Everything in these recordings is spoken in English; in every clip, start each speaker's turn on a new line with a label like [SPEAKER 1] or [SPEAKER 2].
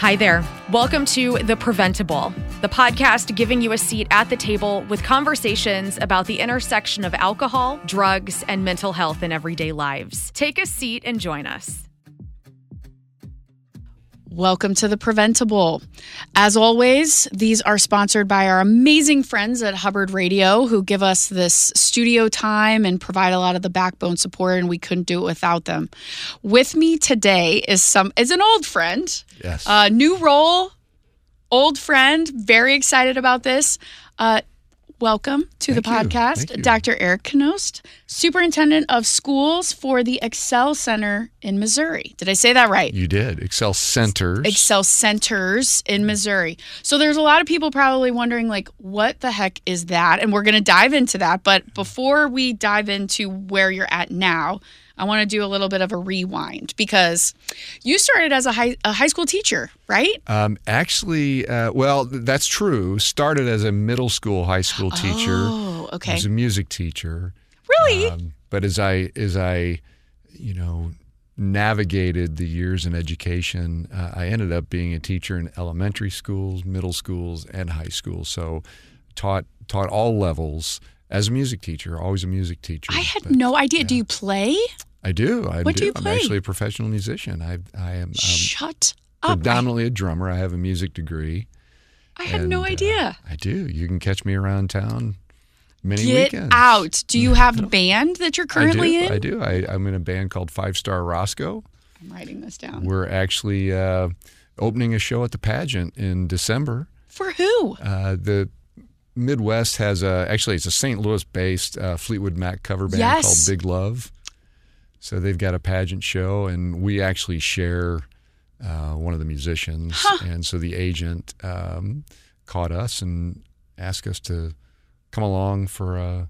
[SPEAKER 1] Hi there. Welcome to The Preventable, the podcast giving you a seat at the table with conversations about the intersection of alcohol, drugs, and mental health in everyday lives. Take a seat and join us.
[SPEAKER 2] Welcome to the Preventable. As always, these are sponsored by our amazing friends at Hubbard Radio who give us this studio time and provide a lot of the backbone support and we couldn't do it without them. With me today is some is an old friend.
[SPEAKER 3] Yes.
[SPEAKER 2] Uh, new role, old friend, very excited about this. Uh, welcome to the
[SPEAKER 3] Thank you.
[SPEAKER 2] podcast, Dr. Eric Knost, Superintendent of Schools for the Excel Center in Missouri. Did I say that right?
[SPEAKER 3] you did. Excel Centers.
[SPEAKER 2] Excel centers in Missouri. So there's a lot of people probably wondering like what the heck is that? And we're going to dive into that, but before we dive into where you're at now, I want to do a little bit of a rewind because you started as a high a high school teacher, right?
[SPEAKER 3] Um, actually, uh, well, that's true. Started as a middle school, high school teacher.
[SPEAKER 2] Oh,
[SPEAKER 3] I
[SPEAKER 2] okay.
[SPEAKER 3] was a music teacher.
[SPEAKER 2] Really?
[SPEAKER 3] Um, but as I as I, you know, navigated the years in education, uh, I ended up being a teacher in elementary schools, middle schools, and high schools. So, taught taught all levels as a music teacher. Always a music teacher.
[SPEAKER 2] I had
[SPEAKER 3] But
[SPEAKER 2] no idea. Do you play?
[SPEAKER 3] I do. I
[SPEAKER 2] What do you play?
[SPEAKER 3] I'm actually a professional musician. I I am. Um,
[SPEAKER 2] Shut up.
[SPEAKER 3] Predominantly a drummer. I have a music degree.
[SPEAKER 2] I had no
[SPEAKER 3] uh,
[SPEAKER 2] idea.
[SPEAKER 3] I do. You can catch me around town many
[SPEAKER 2] Get
[SPEAKER 3] weekends.
[SPEAKER 2] out. Do you have a band that you're currently
[SPEAKER 3] I do.
[SPEAKER 2] in?
[SPEAKER 3] I do. I, I'm in a band called Five Star Roscoe.
[SPEAKER 2] I'm writing this down.
[SPEAKER 3] We're actually uh, opening a show at the pageant in December.
[SPEAKER 2] For who?
[SPEAKER 3] Uh, the Midwest has a actually it's a St. Louis-based uh, Fleetwood Mac cover band
[SPEAKER 2] Yes.
[SPEAKER 3] called Big Love. So they've got a pageant show, and we actually share uh, one of the musicians. And so the agent um, caught us and asked us to come along for a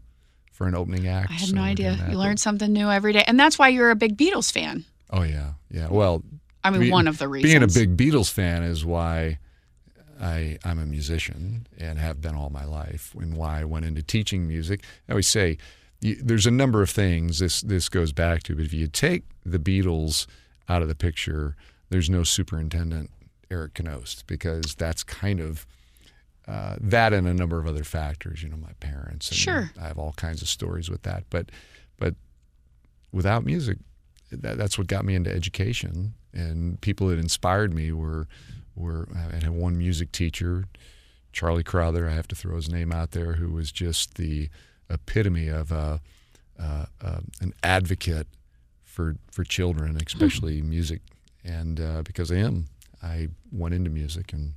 [SPEAKER 3] for an opening act.
[SPEAKER 2] I had
[SPEAKER 3] So
[SPEAKER 2] no idea. You learn something new every day. And that's why you're a big Beatles fan.
[SPEAKER 3] Oh yeah, yeah. Well,
[SPEAKER 2] I mean,
[SPEAKER 3] Be-
[SPEAKER 2] one of the reasons.
[SPEAKER 3] being a big Beatles fan is why I I'm a musician and have been all my life, and why I went into teaching music. I always say you, there's a number of things this this goes back to, but if you take the Beatles out of the picture, there's no superintendent Eric Knost because that's kind of uh, that and a number of other factors. You know, my parents. And
[SPEAKER 2] Sure.
[SPEAKER 3] I have all kinds of stories with that, but but without music, that, that's what got me into education. And people that inspired me were were I had one music teacher, Charlie Crowther. I have to throw his name out there, who was just the epitome of a, uh, uh, an advocate for for children, especially music. And uh, because I am, I went into music and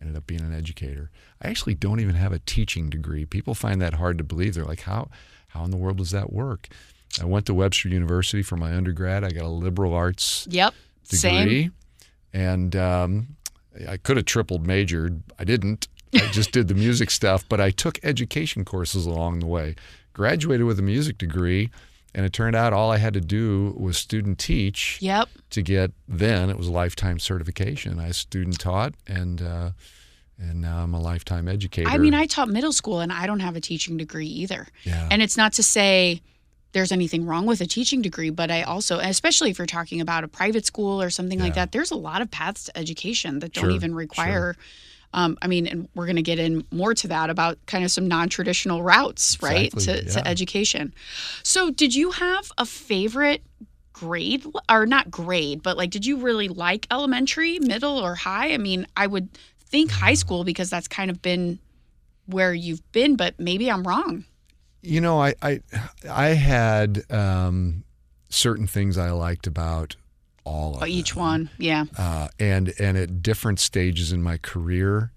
[SPEAKER 3] ended up being an educator. I actually don't even have a teaching degree. People find that hard to believe. They're like, how how in the world does that work? I went to Webster University for my undergrad. I got a liberal arts
[SPEAKER 2] Yep. Same.
[SPEAKER 3] degree, and um, I could have tripled majored. I didn't. I just did the music stuff, but I took education courses along the way. Graduated with a music degree, and it turned out all I had to do was student teach
[SPEAKER 2] Yep.
[SPEAKER 3] to get. Then it was lifetime certification. I student taught, and uh, and now I'm a lifetime educator.
[SPEAKER 2] I mean, I taught middle school and I don't have a teaching degree either.
[SPEAKER 3] yeah.
[SPEAKER 2] And it's not to say there's anything wrong with a teaching degree, but I also, especially if you're talking about a private school or something like that, there's a lot of paths to education that don't
[SPEAKER 3] Sure,
[SPEAKER 2] even require. Um, I mean, and we're going to get in more to that about kind of some non-traditional routes, right,
[SPEAKER 3] Exactly,
[SPEAKER 2] to,
[SPEAKER 3] yeah.
[SPEAKER 2] to education. So, did you have a favorite grade, or not grade, but like, did you really like elementary, middle, or high? I mean, I would think high school because that's kind of been where you've been, but maybe I'm wrong.
[SPEAKER 3] You know, I I, I had um, certain things I liked about all of
[SPEAKER 2] each
[SPEAKER 3] them.
[SPEAKER 2] one, yeah.
[SPEAKER 3] uh, and and at different stages in my career,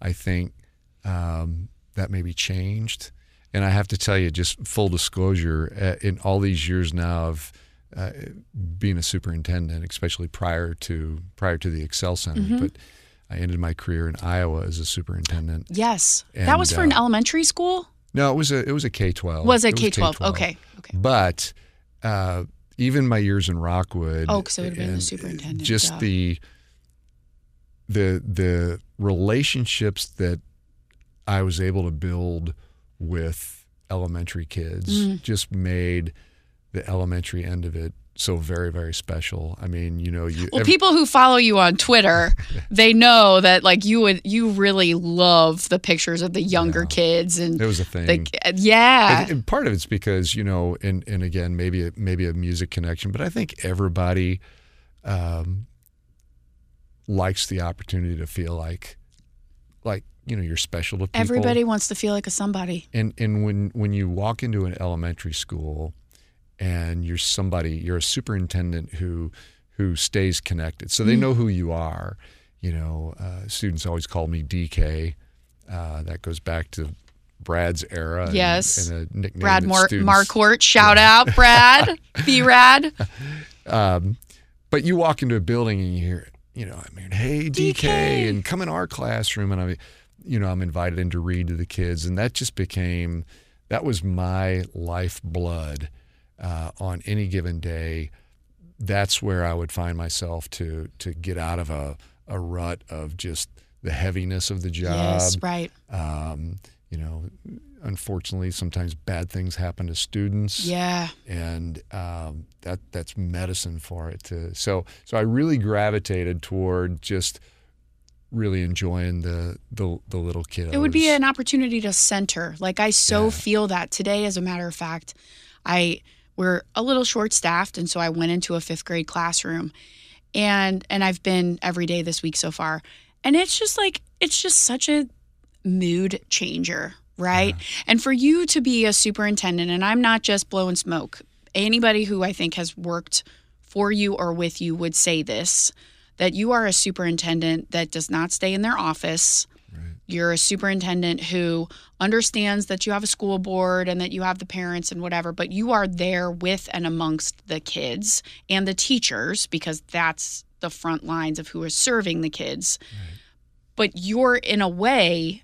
[SPEAKER 3] I think um, that maybe changed. And I have to tell you, just full disclosure, uh, in all these years now of uh, being a superintendent, especially prior to prior to the Excel Center,
[SPEAKER 2] Mm-hmm.
[SPEAKER 3] but I ended my career in Iowa as a superintendent.
[SPEAKER 2] Yes, that was for an
[SPEAKER 3] uh,
[SPEAKER 2] elementary school.
[SPEAKER 3] No, it was a it was a K twelve.
[SPEAKER 2] Was it K twelve? Okay, okay.
[SPEAKER 3] But uh, even my years in Rockwood.
[SPEAKER 2] Oh, 'cause it would've been the superintendent,
[SPEAKER 3] Just
[SPEAKER 2] duh.
[SPEAKER 3] the the the relationships that I was able to build with elementary kids
[SPEAKER 2] Mm.
[SPEAKER 3] just made the elementary end of it so very very special. I mean, you know, you
[SPEAKER 2] Well, people who follow you on Twitter, they know that like you would you really love the pictures of the younger kids and
[SPEAKER 3] it was a thing.
[SPEAKER 2] like yeah.
[SPEAKER 3] And- and part of it's because you know, and and again, maybe a, maybe a music connection, but I think everybody um, likes the opportunity to feel like, like you know, you're special to people.
[SPEAKER 2] Everybody wants to feel like a somebody.
[SPEAKER 3] And and when when you walk into an elementary school, and you're somebody, you're a superintendent who who stays connected, so they
[SPEAKER 2] Mm.
[SPEAKER 3] know who you are. You know, uh, students always call me DK. Uh, that goes back to Brad's era. and-
[SPEAKER 2] Yes.
[SPEAKER 3] and, a nickname
[SPEAKER 2] Brad Mar- shout out, Brad. Be rad.
[SPEAKER 3] Um, but you walk into a building and you hear, you know, I mean, hey DK,
[SPEAKER 2] DK.
[SPEAKER 3] and come in our classroom, and I, you know, I'm invited in to read to the kids, and that just became, that was my lifeblood uh, on any given day. That's where I would find myself to to get out of a a rut of just the heaviness of the job.
[SPEAKER 2] Yes, right.
[SPEAKER 3] Um, you know, unfortunately, sometimes bad things happen to students
[SPEAKER 2] Yeah.
[SPEAKER 3] and um, that that's medicine for it too. So so I really gravitated toward just really enjoying the the, the little kiddos.
[SPEAKER 2] It would be an opportunity to center. Like I so
[SPEAKER 3] Yeah.
[SPEAKER 2] feel that today. As a matter of fact, I we're a little short staffed, and so I went into a fifth grade classroom, and and I've been every day this week so far, and it's just like it's just such a mood changer, right? And for you to be a superintendent, and I'm not just blowing smoke. Anybody who I think has worked for you or with you would say this that you are a superintendent that does not stay in their office. You're a superintendent who understands that you have a school board and that you have the parents and whatever, but you are there with and amongst the kids and the teachers because that's the front lines of who is serving the kids. But you're in a way,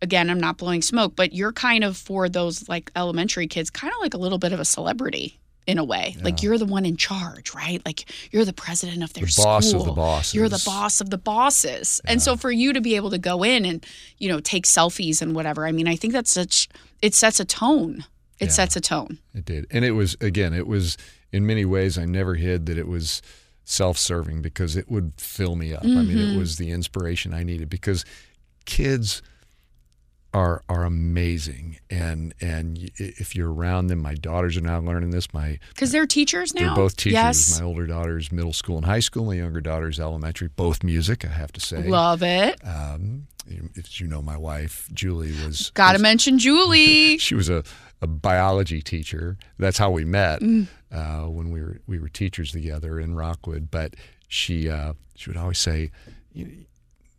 [SPEAKER 2] again, I'm not blowing smoke, but you're kind of for those like elementary kids, kind of like a little bit of a celebrity in a way. Like you're the one in charge, right? Like you're the president of their
[SPEAKER 3] the boss
[SPEAKER 2] school.
[SPEAKER 3] of the bosses.
[SPEAKER 2] You're the boss of the bosses. And so for you to be able to go in and, you know, take selfies and whatever, I mean, I think that's such, it sets a tone. It
[SPEAKER 3] Yeah.
[SPEAKER 2] sets a tone.
[SPEAKER 3] It did, and it was again. It was in many ways. I never hid that it was self-serving because it would fill me up. I mean,
[SPEAKER 2] Mm-hmm.
[SPEAKER 3] it was the inspiration I needed because kids are are amazing, and and if you're around them, my daughters are now learning this. My
[SPEAKER 2] Because they're teachers now.
[SPEAKER 3] They're both teachers.
[SPEAKER 2] Yes.
[SPEAKER 3] My older daughter's middle school and high school. My younger daughter's elementary. Both music, I have to say.
[SPEAKER 2] Love it.
[SPEAKER 3] Um, if you know, my wife Julie was.
[SPEAKER 2] Got to
[SPEAKER 3] was-
[SPEAKER 2] mention Julie.
[SPEAKER 3] She was a, a biology teacher. That's how we met
[SPEAKER 2] Mm.
[SPEAKER 3] uh, when we were we were teachers together in Rockwood. But she uh, she would always say,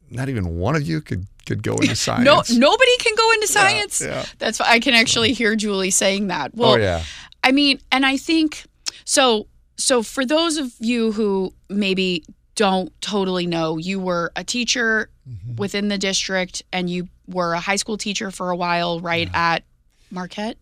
[SPEAKER 3] "Not even one of you could could go into science."
[SPEAKER 2] No, nobody can go into science.
[SPEAKER 3] yeah.
[SPEAKER 2] That's I can actually hear Julie saying that. Well,
[SPEAKER 3] oh yeah.
[SPEAKER 2] I mean, and I think so. So for those of you who maybe don't totally know, you were a teacher
[SPEAKER 3] Mm-hmm.
[SPEAKER 2] within the district, and you were a high school teacher for a while, right at Marquette.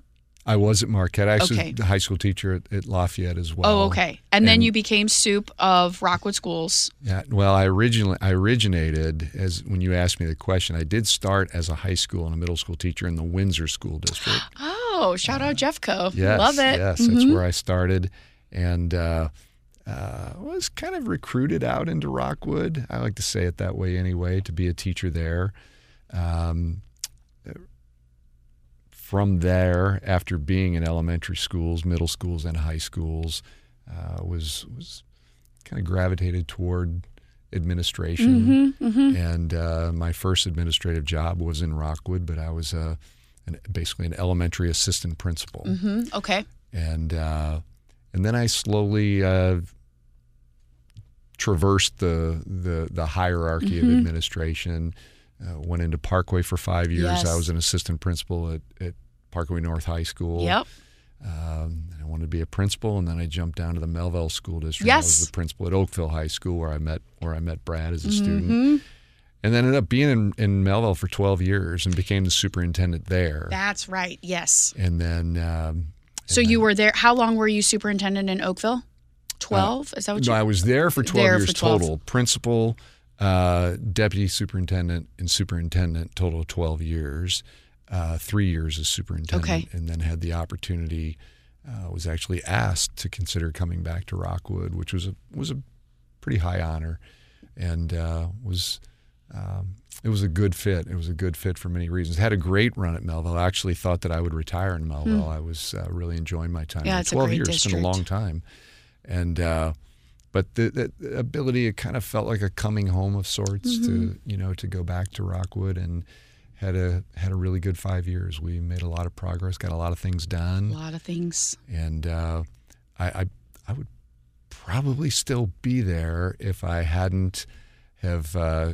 [SPEAKER 3] I was at Marquette. I actually
[SPEAKER 2] Okay.
[SPEAKER 3] was a high school teacher at, at Lafayette as well.
[SPEAKER 2] oh, okay. And, then you became soup of Rockwood Schools.
[SPEAKER 3] Yeah, well, I originally I originated as when you asked me the question, I did start as a high school and a middle school teacher in the Windsor School District.
[SPEAKER 2] Oh, shout out Jeffco.
[SPEAKER 3] Yes,
[SPEAKER 2] Love it.
[SPEAKER 3] Yes,
[SPEAKER 2] Mhm.
[SPEAKER 3] that's where I started, and uh, uh, was kind of recruited out into Rockwood. I like to say it that way anyway, to be a teacher there. Um, from there, after being in elementary schools, middle schools, and high schools, uh, was was kind of gravitated toward administration.
[SPEAKER 2] Mm-hmm,
[SPEAKER 3] And uh, my first administrative job was in Rockwood, but I was uh, an, basically an elementary assistant principal
[SPEAKER 2] hmm Okay.
[SPEAKER 3] and uh, and then I slowly uh, traversed the the, the hierarchy
[SPEAKER 2] Mm-hmm.
[SPEAKER 3] of administration. Uh, went into Parkway for five years.
[SPEAKER 2] Yes.
[SPEAKER 3] I was an assistant principal at, at Parkway North High School.
[SPEAKER 2] Yep.
[SPEAKER 3] Um, I wanted to be a principal, and then I jumped down to the Mehlville School District. I
[SPEAKER 2] Yes.
[SPEAKER 3] was the principal at Oakville High School, where I met where I met Brad as a student,
[SPEAKER 2] Mhm.
[SPEAKER 3] and then ended up being in, in Mehlville for 12 years and became the superintendent there.
[SPEAKER 2] That's right. Yes.
[SPEAKER 3] and then um,
[SPEAKER 2] So you were there. How long were you superintendent in Oakville? Twelve. Is that what
[SPEAKER 3] No. I was there for 12
[SPEAKER 2] There
[SPEAKER 3] years
[SPEAKER 2] for 12.
[SPEAKER 3] total. Principal, uh, deputy superintendent, and superintendent, total of 12 years. Uh, three years as superintendent,
[SPEAKER 2] Okay.
[SPEAKER 3] and then had the opportunity uh, was actually asked to consider coming back to Rockwood, which was a was a pretty high honor, and uh, was um, it was a good fit. It was a good fit for many reasons. Had a great run at Mehlville. I actually thought that I would retire in Mehlville. I was uh, really enjoying my time.
[SPEAKER 2] Yeah, it's a
[SPEAKER 3] Twelve
[SPEAKER 2] great
[SPEAKER 3] years, it's been a long time, and uh, but the, the ability it kind of felt like a coming home of sorts to
[SPEAKER 2] Mm-hmm.
[SPEAKER 3] you know to go back to Rockwood and had a had a really good five years. We made a lot of progress, got a lot of things done.
[SPEAKER 2] A lot of things.
[SPEAKER 3] and uh, I, I I would probably still be there if I hadn't have uh,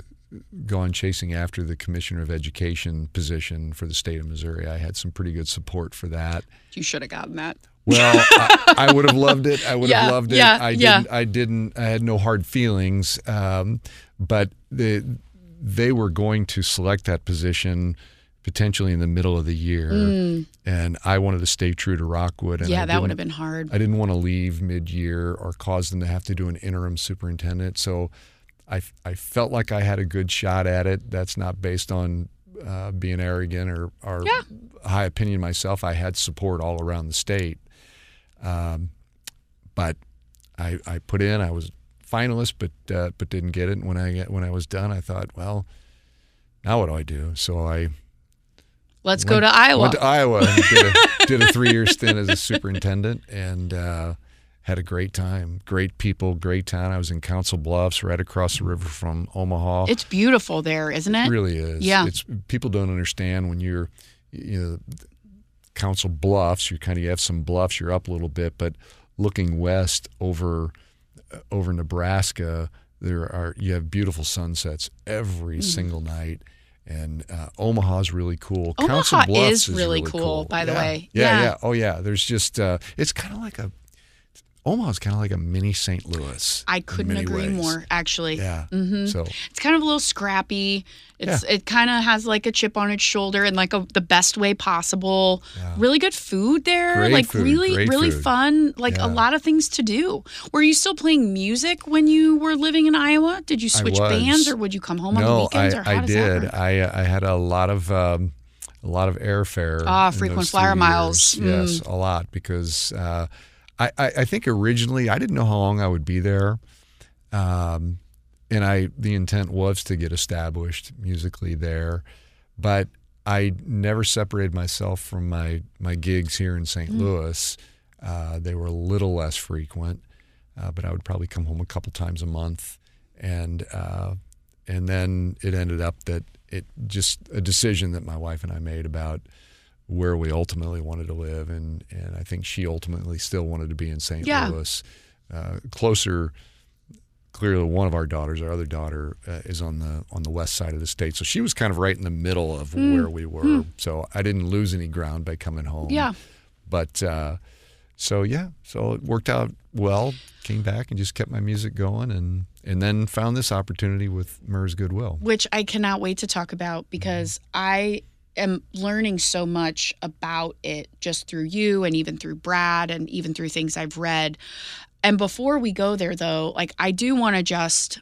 [SPEAKER 3] gone chasing after the commissioner of education position for the state of Missouri. I had some pretty good support for that.
[SPEAKER 2] You should have gotten that.
[SPEAKER 3] Well, I, I would have loved it. I would
[SPEAKER 2] Yeah,
[SPEAKER 3] have loved it.
[SPEAKER 2] yeah,
[SPEAKER 3] I
[SPEAKER 2] yeah.
[SPEAKER 3] didn't. I didn't. I had no hard feelings. Um, but the they were going to select that position potentially in the middle of the year, and I wanted to stay true to Rockwood. And
[SPEAKER 2] Mm. yeah,
[SPEAKER 3] I
[SPEAKER 2] that would have been hard.
[SPEAKER 3] I didn't want to leave mid-year or cause them to have to do an interim superintendent. So I, I felt like I had a good shot at it. That's not based on uh, being arrogant or, or
[SPEAKER 2] Yeah.
[SPEAKER 3] high opinion myself. I had support all around the state. Um, but I, I put in. I was finalist, but uh, but didn't get it. And when I when I was done, I thought, well, now what do I do? So I
[SPEAKER 2] Let's go to Iowa.
[SPEAKER 3] Went to Iowa. and did a, did a three year stint as a superintendent and uh, had a great time. Great people, great town. I was in Council Bluffs, right across the river from Omaha.
[SPEAKER 2] it's beautiful there, isn't it?
[SPEAKER 3] It really is.
[SPEAKER 2] Yeah.
[SPEAKER 3] It's people don't understand when you're, you know, Council Bluffs. You kind of you have some bluffs. You're up a little bit, but looking west over over Nebraska, there are you have beautiful sunsets every
[SPEAKER 2] Mm.
[SPEAKER 3] single night. And uh, Omaha's really cool.
[SPEAKER 2] Omaha
[SPEAKER 3] Council Bluffs
[SPEAKER 2] is really cool, by the
[SPEAKER 3] Yeah.
[SPEAKER 2] way.
[SPEAKER 3] Yeah,
[SPEAKER 2] Yeah.
[SPEAKER 3] yeah, Oh, yeah. There's just uh, it's kind of like a Omaha's kind of like a mini St. Louis.
[SPEAKER 2] I couldn't agree
[SPEAKER 3] ways.
[SPEAKER 2] more, actually.
[SPEAKER 3] Yeah.
[SPEAKER 2] hmm
[SPEAKER 3] So
[SPEAKER 2] It's kind of a little scrappy. It's it kind of has like a chip on its shoulder in like a, the best way possible.
[SPEAKER 3] Yeah.
[SPEAKER 2] Really good food there.
[SPEAKER 3] Great
[SPEAKER 2] like
[SPEAKER 3] food,
[SPEAKER 2] really really
[SPEAKER 3] food.
[SPEAKER 2] fun. Like
[SPEAKER 3] Yeah.
[SPEAKER 2] a lot of things to do. Were you still playing music when you were living in Iowa? Did you switch bands or would you come home on the
[SPEAKER 3] no,
[SPEAKER 2] weekends
[SPEAKER 3] I,
[SPEAKER 2] or how
[SPEAKER 3] I
[SPEAKER 2] does
[SPEAKER 3] did.
[SPEAKER 2] work?
[SPEAKER 3] I uh, I had a lot of um, a lot of airfare.
[SPEAKER 2] Ah, frequent flyer miles. Mm.
[SPEAKER 3] Yes, a lot because uh, I, I I think originally I didn't know how long I would be there, um, and I the intent was to get established musically there, but I never separated myself from my my gigs here in St.
[SPEAKER 2] Mm.
[SPEAKER 3] Louis. Uh, they were a little less frequent, uh, but I would probably come home a couple times a month, and uh, and then it ended up that it just a decision that my wife and I made about where we ultimately wanted to live, and and I think she ultimately still wanted to be in St.
[SPEAKER 2] Yeah.
[SPEAKER 3] Louis, uh, closer. Clearly, one of our daughters, our other daughter, uh, is on the on the west side of the state, so she was kind of right in the middle of
[SPEAKER 2] Hmm.
[SPEAKER 3] where we were. So I didn't lose any ground by coming home.
[SPEAKER 2] Yeah.
[SPEAKER 3] But uh, so yeah, so it worked out well. Came back and just kept my music going, and and then found this opportunity with MERS Goodwill.
[SPEAKER 2] which I cannot wait to talk about because I am learning so much about it just through you and even through Brad and even through things I've read. And before we go there though, like I do want to just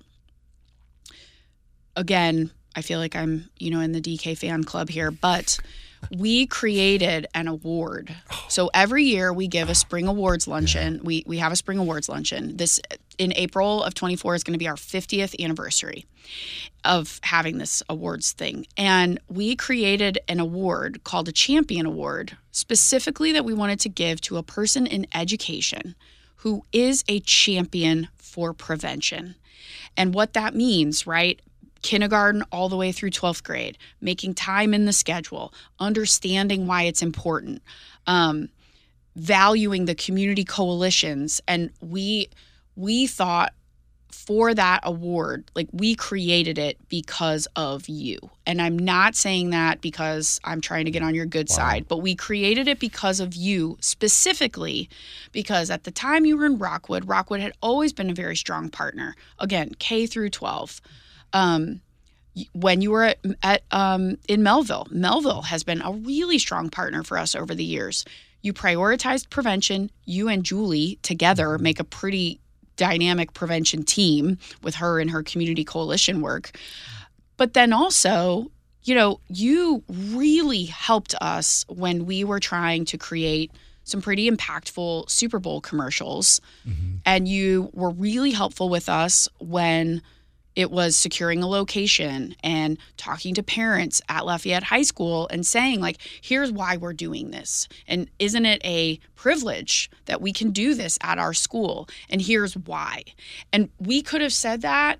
[SPEAKER 2] again, I feel like I'm, you know, in the DK fan club here, but we created an award. So every year we give a spring awards luncheon. We we have a spring awards luncheon. This in April of 24 is going to be our 50th anniversary of having this awards thing. And we created an award called a champion award, specifically that we wanted to give to a person in education who is a champion for prevention. And what that means, right? Kindergarten all the way through 12th grade, making time in the schedule, understanding why it's important, um, valuing the community coalitions. And we we thought for that award, like we created it because of you. And I'm not saying that because I'm trying to get on your good side, but we created it because of you specifically because at the time you were in Rockwood, Rockwood had always been a very strong partner. Again, K through 12. Um, when you were at, at um, in Mehlville, Mehlville has been a really strong partner for us over the years. You prioritized prevention. You and Julie together make a pretty dynamic prevention team with her and her community coalition work. But then also, you know, you really helped us when we were trying to create some pretty impactful Super Bowl commercials. And you were really helpful with us when it was securing a location and talking to parents at Lafayette High School and saying, like, here's why we're doing this. And isn't it a privilege that we can do this at our school? And here's why. And we could have said that,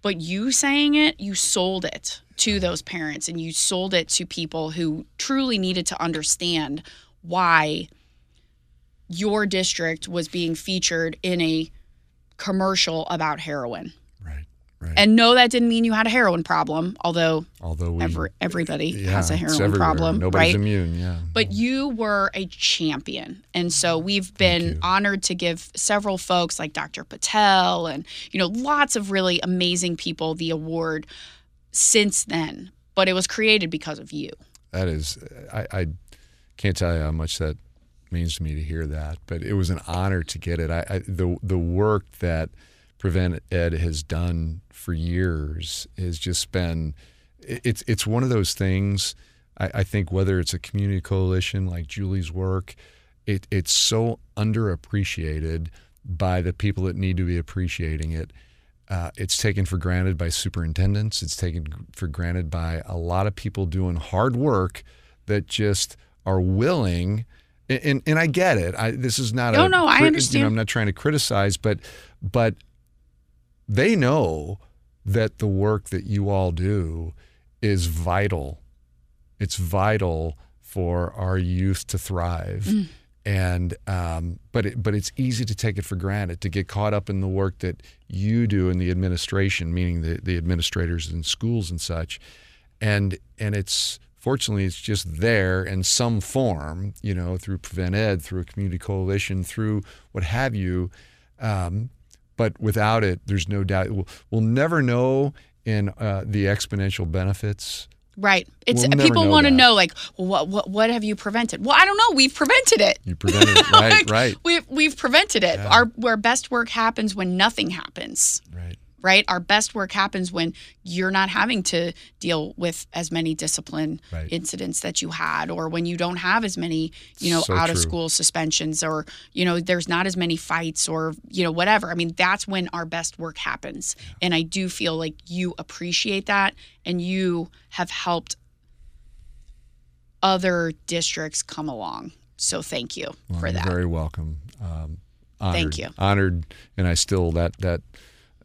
[SPEAKER 2] but you saying it, you sold it to those parents and you sold it to people who truly needed to understand why your district was being featured in a commercial about heroin.
[SPEAKER 3] Right.
[SPEAKER 2] And no, that didn't mean you had a heroin problem, although
[SPEAKER 3] Although we,
[SPEAKER 2] every, everybody
[SPEAKER 3] yeah,
[SPEAKER 2] has a heroin problem,
[SPEAKER 3] Nobody's
[SPEAKER 2] right?
[SPEAKER 3] immune. Yeah.
[SPEAKER 2] But you were a champion. And so we've been honored to give several folks like Dr. Patel and, you know, lots of really amazing people the award since then. But it was created because of you.
[SPEAKER 3] that is, I, I can't tell you how much that means to me to hear that. But it was an honor to get it. I, I the the work that Prevent Ed has done for years has just been. It's it's one of those things. I, I think whether it's a community coalition like Julie's work, it, it's so underappreciated by the people that need to be appreciating it. Uh, it's taken for granted by superintendents. It's taken for granted by a lot of people doing hard work that just are willing. And, and, and I get it. I, this is not
[SPEAKER 2] No,
[SPEAKER 3] a.
[SPEAKER 2] no, I
[SPEAKER 3] crit- You
[SPEAKER 2] understand.
[SPEAKER 3] know, I'm not trying to criticize, but but they know that the work that you all do is vital. It's vital for our youth to thrive.
[SPEAKER 2] Mm.
[SPEAKER 3] And um, but it, but it's easy to take it for granted to get caught up in the work that you do in the administration, meaning the, the administrators in schools and such, and and it's fortunately it's just there in some form, you know, through Prevent Ed, through a community coalition, through what have you. Um, but without it, there's no doubt we'll, we'll never know in uh, the exponential benefits.
[SPEAKER 2] Right. It's
[SPEAKER 3] We'll
[SPEAKER 2] people want to know like well, what what what have you prevented? Well, I don't know. We've prevented it.
[SPEAKER 3] You prevented it, right?
[SPEAKER 2] Like,
[SPEAKER 3] right,
[SPEAKER 2] We've we've prevented it.
[SPEAKER 3] Yeah.
[SPEAKER 2] Our where best work happens when nothing happens.
[SPEAKER 3] right.
[SPEAKER 2] Right? Our best work happens when you're not having to deal with as many discipline
[SPEAKER 3] Right.
[SPEAKER 2] incidents that you had or when you don't have as many, you know,
[SPEAKER 3] So
[SPEAKER 2] out of school suspensions or, you know, there's not as many fights or, you know, whatever. I mean, that's when our best work happens. And I do feel like you appreciate that and you have helped other districts come along. So thank you
[SPEAKER 3] Well,
[SPEAKER 2] for
[SPEAKER 3] you're
[SPEAKER 2] that.
[SPEAKER 3] very welcome. Um, honored,
[SPEAKER 2] Thank you.
[SPEAKER 3] Honored, and I still that that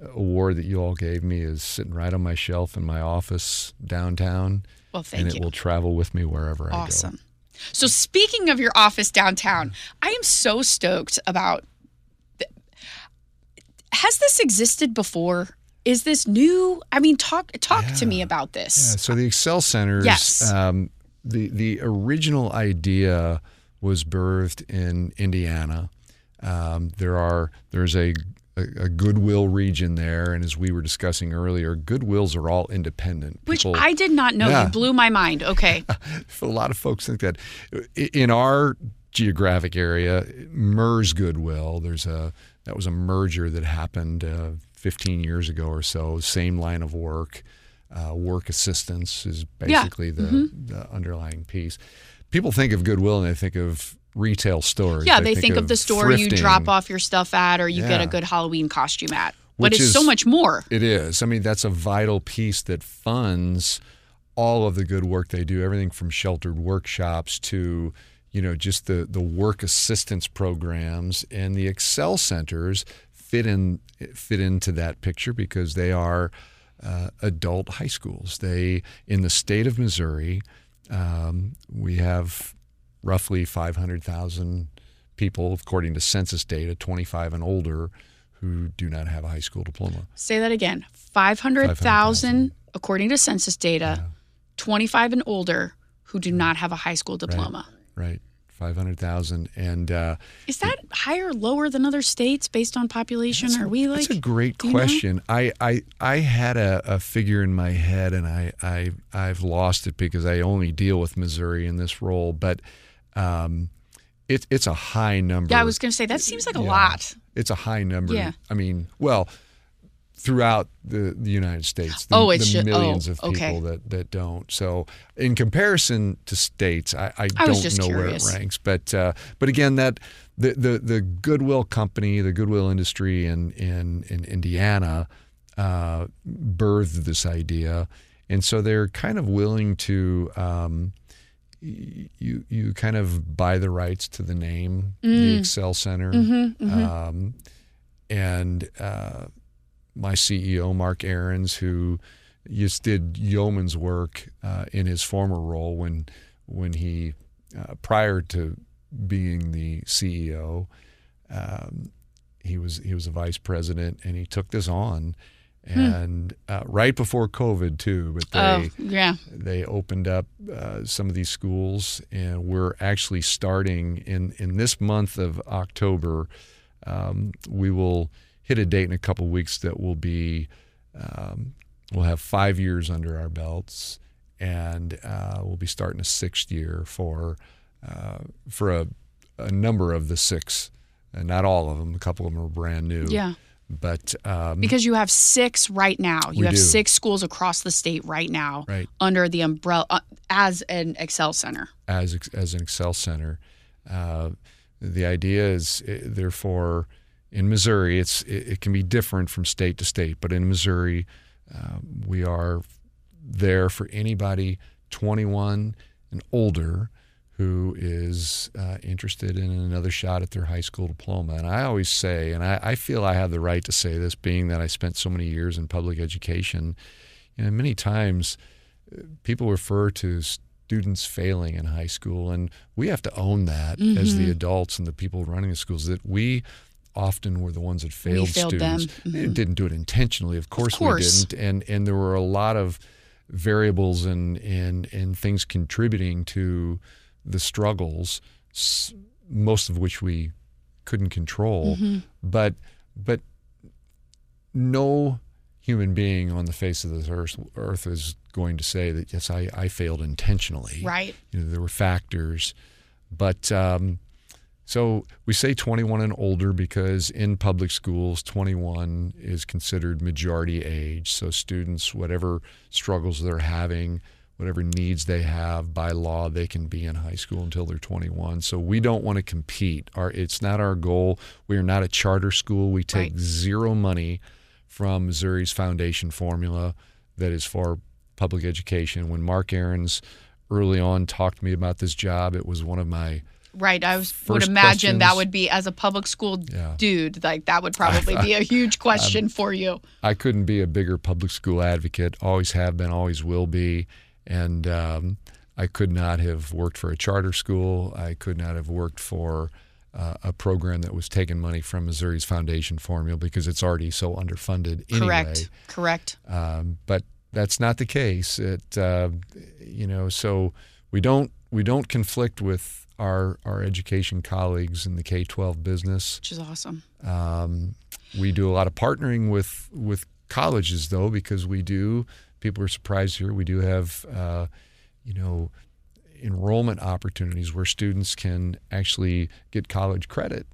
[SPEAKER 3] award that you all gave me is sitting right on my shelf in my office downtown,
[SPEAKER 2] well, thank
[SPEAKER 3] and
[SPEAKER 2] you.
[SPEAKER 3] And it will travel with me wherever I go.
[SPEAKER 2] Awesome. So speaking of your office downtown, I am so stoked about. th- Has this existed before? Is this new? I mean, talk talk to me
[SPEAKER 3] Yeah.
[SPEAKER 2] about
[SPEAKER 3] Yeah,
[SPEAKER 2] this.
[SPEAKER 3] so the Excel centers.
[SPEAKER 2] Yes.
[SPEAKER 3] Um, the the original idea was birthed in Indiana. Um, there are there's a, a a Goodwill region there, and as we were discussing earlier, Goodwills are all independent.
[SPEAKER 2] Which
[SPEAKER 3] People-
[SPEAKER 2] I did not know.
[SPEAKER 3] Yeah.
[SPEAKER 2] You blew my mind. Okay.
[SPEAKER 3] a lot of folks think that in our geographic area, MERS Goodwill, there's a that was a merger that happened uh, 15 years ago or so. Same line of work, uh, work assistance is
[SPEAKER 2] Yeah.
[SPEAKER 3] basically the, the underlying piece. People think of Goodwill and they think of retail stores.
[SPEAKER 2] yeah, they think, of, the store you drop off your stuff at or you get a good Halloween costume at. But
[SPEAKER 3] Which
[SPEAKER 2] it's so much more.
[SPEAKER 3] It is. I mean, that's a vital piece that funds all of the good work they do. Everything from sheltered workshops to, you know, just the the work assistance programs and the Excel centers fit in fit into that picture because they are uh, adult high schools. They in the state of Missouri, um, we have roughly 500,000 people, according to census data, 25 and older, who do not have a high school diploma.
[SPEAKER 2] Say that again. 500,000 according to census data, 25 and older who do not have a high school diploma.
[SPEAKER 3] Right, 500,000. And uh,
[SPEAKER 2] Is that higher or lower than other states based on population? Are we like
[SPEAKER 3] that's a great
[SPEAKER 2] do you know?
[SPEAKER 3] question. I, I I had a, a figure in my head, and I, I I've lost it because I only deal with Missouri in this role. But um, it's it's a high number.
[SPEAKER 2] Yeah, I was going to say that seems like a
[SPEAKER 3] Yeah.
[SPEAKER 2] lot.
[SPEAKER 3] It's a high number.
[SPEAKER 2] Yeah.
[SPEAKER 3] I mean, well, throughout the, the United States. The,
[SPEAKER 2] Oh, it's
[SPEAKER 3] the
[SPEAKER 2] ju-
[SPEAKER 3] millions
[SPEAKER 2] oh,
[SPEAKER 3] of people
[SPEAKER 2] okay.
[SPEAKER 3] that, that don't. So, in comparison to states, I, I,
[SPEAKER 2] I
[SPEAKER 3] don't know
[SPEAKER 2] curious.
[SPEAKER 3] where it ranks. But uh, but again, that the, the the Goodwill company, the Goodwill industry in in in Indiana, uh, birthed this idea, and so they're kind of willing to. Um, you you kind of buy the rights to the name, the Excel Center, Um, and uh, my CEO Mark Arens, who just did yeoman's work uh, in his former role when when he uh, prior to being the CEO, um, he was he was a vice president, and he took this on. And uh, right before COVID too, but they
[SPEAKER 2] oh, yeah.
[SPEAKER 3] they opened up uh, some of these schools, and we're actually starting in in this month of October. Um, we will hit a date in a couple weeks that will be um, we'll have five years under our belts, and uh, we'll be starting a sixth year for uh, for a, a number of the six, and not all of them. A couple of them are brand new.
[SPEAKER 2] Yeah.
[SPEAKER 3] But um,
[SPEAKER 2] Because you have six right now. You have
[SPEAKER 3] do.
[SPEAKER 2] six schools across the state right now
[SPEAKER 3] right.
[SPEAKER 2] under the umbrella uh, as an Excel Center.
[SPEAKER 3] as as an Excel center. Uh, the idea is, eh, therefore, in Missouri, it's it, it can be different from state to state, but in Missouri, uh, we are there for anybody 21 and older who is uh, interested in another shot at their high school diploma. And I always say, and I, I feel I have the right to say this, being that I spent so many years in public education. You know, many times uh, people refer to students failing in high school, and we have to own that as the adults and the people running the schools that we often were the ones that failed,
[SPEAKER 2] failed them.
[SPEAKER 3] students. They didn't do it intentionally, of course,
[SPEAKER 2] course.
[SPEAKER 3] we didn't, and and there were a lot of variables and and and things contributing to the struggles, most of which we couldn't control. But but no human being on the face of this earth, earth is going to say that yes, I, I failed intentionally.
[SPEAKER 2] Right.
[SPEAKER 3] You know, there were factors, but um, so we say 21 and older because in public schools, 21 is considered majority age. So students, whatever struggles they're having, whatever needs they have by law, they can be in high school until they're 21. So we don't want to compete. Our it's not our goal. We are not a charter school. We take
[SPEAKER 2] Right.
[SPEAKER 3] zero money from Missouri's foundation formula that is for public education. When Mark Arens early on talked to me about this job, it was one of my
[SPEAKER 2] Right. I was, would imagine that would be, as a public school
[SPEAKER 3] Yeah.
[SPEAKER 2] dude, like that would probably be a huge question for you.
[SPEAKER 3] I couldn't be a bigger public school advocate. Always have been, always will be. And um, I could not have worked for a charter school. I could not have worked for uh, a program that was taking money from Missouri's foundation formula because it's already so underfunded anyway.
[SPEAKER 2] Correct. Correct.
[SPEAKER 3] Um, but that's not the case. It, uh, you know, so we don't we don't conflict with our our education colleagues in the K twelve business.
[SPEAKER 2] Which is awesome.
[SPEAKER 3] Um, we do a lot of partnering with with colleges though, because we do. People are surprised here. We do have, uh, you know, enrollment opportunities where students can actually get college credit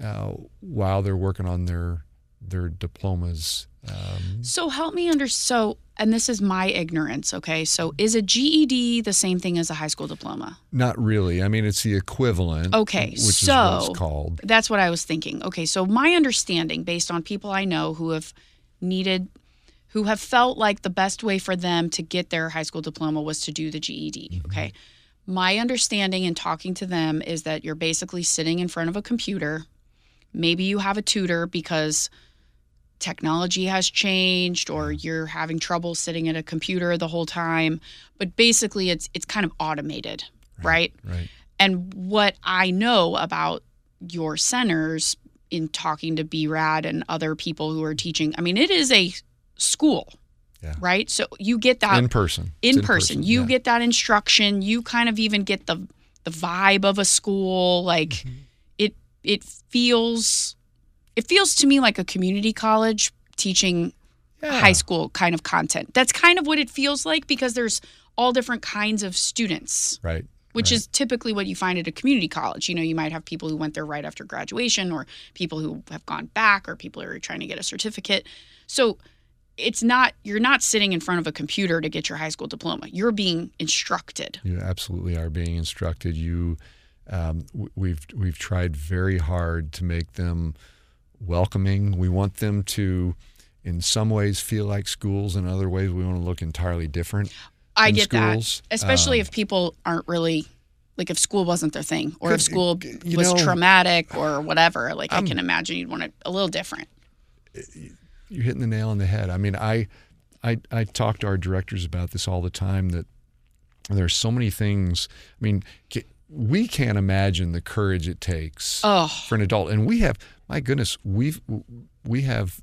[SPEAKER 3] uh, while they're working on their their diplomas. Um,
[SPEAKER 2] So help me under so and this is my ignorance, okay? So is a GED the same thing as a high school diploma?
[SPEAKER 3] not really. I mean, it's the equivalent.
[SPEAKER 2] Okay,
[SPEAKER 3] which is what it's called.
[SPEAKER 2] That's what I was thinking. Okay, so my understanding based on people I know who have needed who have felt like the best way for them to get their high school diploma was to do the GED, mm-hmm. okay? My understanding in talking to them is that you're basically sitting in front of a computer. Maybe you have a tutor because technology has changed or you're having trouble sitting at a computer the whole time, but basically it's it's kind of automated, right?
[SPEAKER 3] Right.
[SPEAKER 2] And what I know about your centers in talking to BRAD and other people who are teaching, I mean, it is a school,
[SPEAKER 3] Yeah.
[SPEAKER 2] right? So you get that
[SPEAKER 3] in person.
[SPEAKER 2] in,
[SPEAKER 3] It's
[SPEAKER 2] person. You
[SPEAKER 3] yeah.
[SPEAKER 2] get that instruction. You kind of even get the the vibe of a school. Like
[SPEAKER 3] Mm-hmm.
[SPEAKER 2] it it feels it feels to me like a community college teaching
[SPEAKER 3] Yeah.
[SPEAKER 2] high school kind of content. That's kind of what it feels like because there's all different kinds of students,
[SPEAKER 3] Right.
[SPEAKER 2] which
[SPEAKER 3] Right.
[SPEAKER 2] is typically what you find at a community college. You know, you might have people who went there right after graduation, or people who have gone back, or people who are trying to get a certificate. So it's not, you're not sitting in front of a computer to get your high school diploma. You're being instructed.
[SPEAKER 3] You absolutely are being instructed. You, um, we've we've tried very hard to make them welcoming. We want them to, in some ways, feel like schools. In other ways, we want to look entirely different.
[SPEAKER 2] I get
[SPEAKER 3] schools.
[SPEAKER 2] that, especially
[SPEAKER 3] Um,
[SPEAKER 2] if people aren't really like if school wasn't their thing, or if school was
[SPEAKER 3] know-
[SPEAKER 2] traumatic or whatever. Like i
[SPEAKER 3] I'm-
[SPEAKER 2] can imagine you'd want it a little different.
[SPEAKER 3] You're hitting the nail on the head. I mean, I, I, I talk to our directors about this all the time. That there's so many things. I mean, we can't imagine the courage it takes
[SPEAKER 2] Oh,
[SPEAKER 3] for an adult, and we have. My goodness, we've we have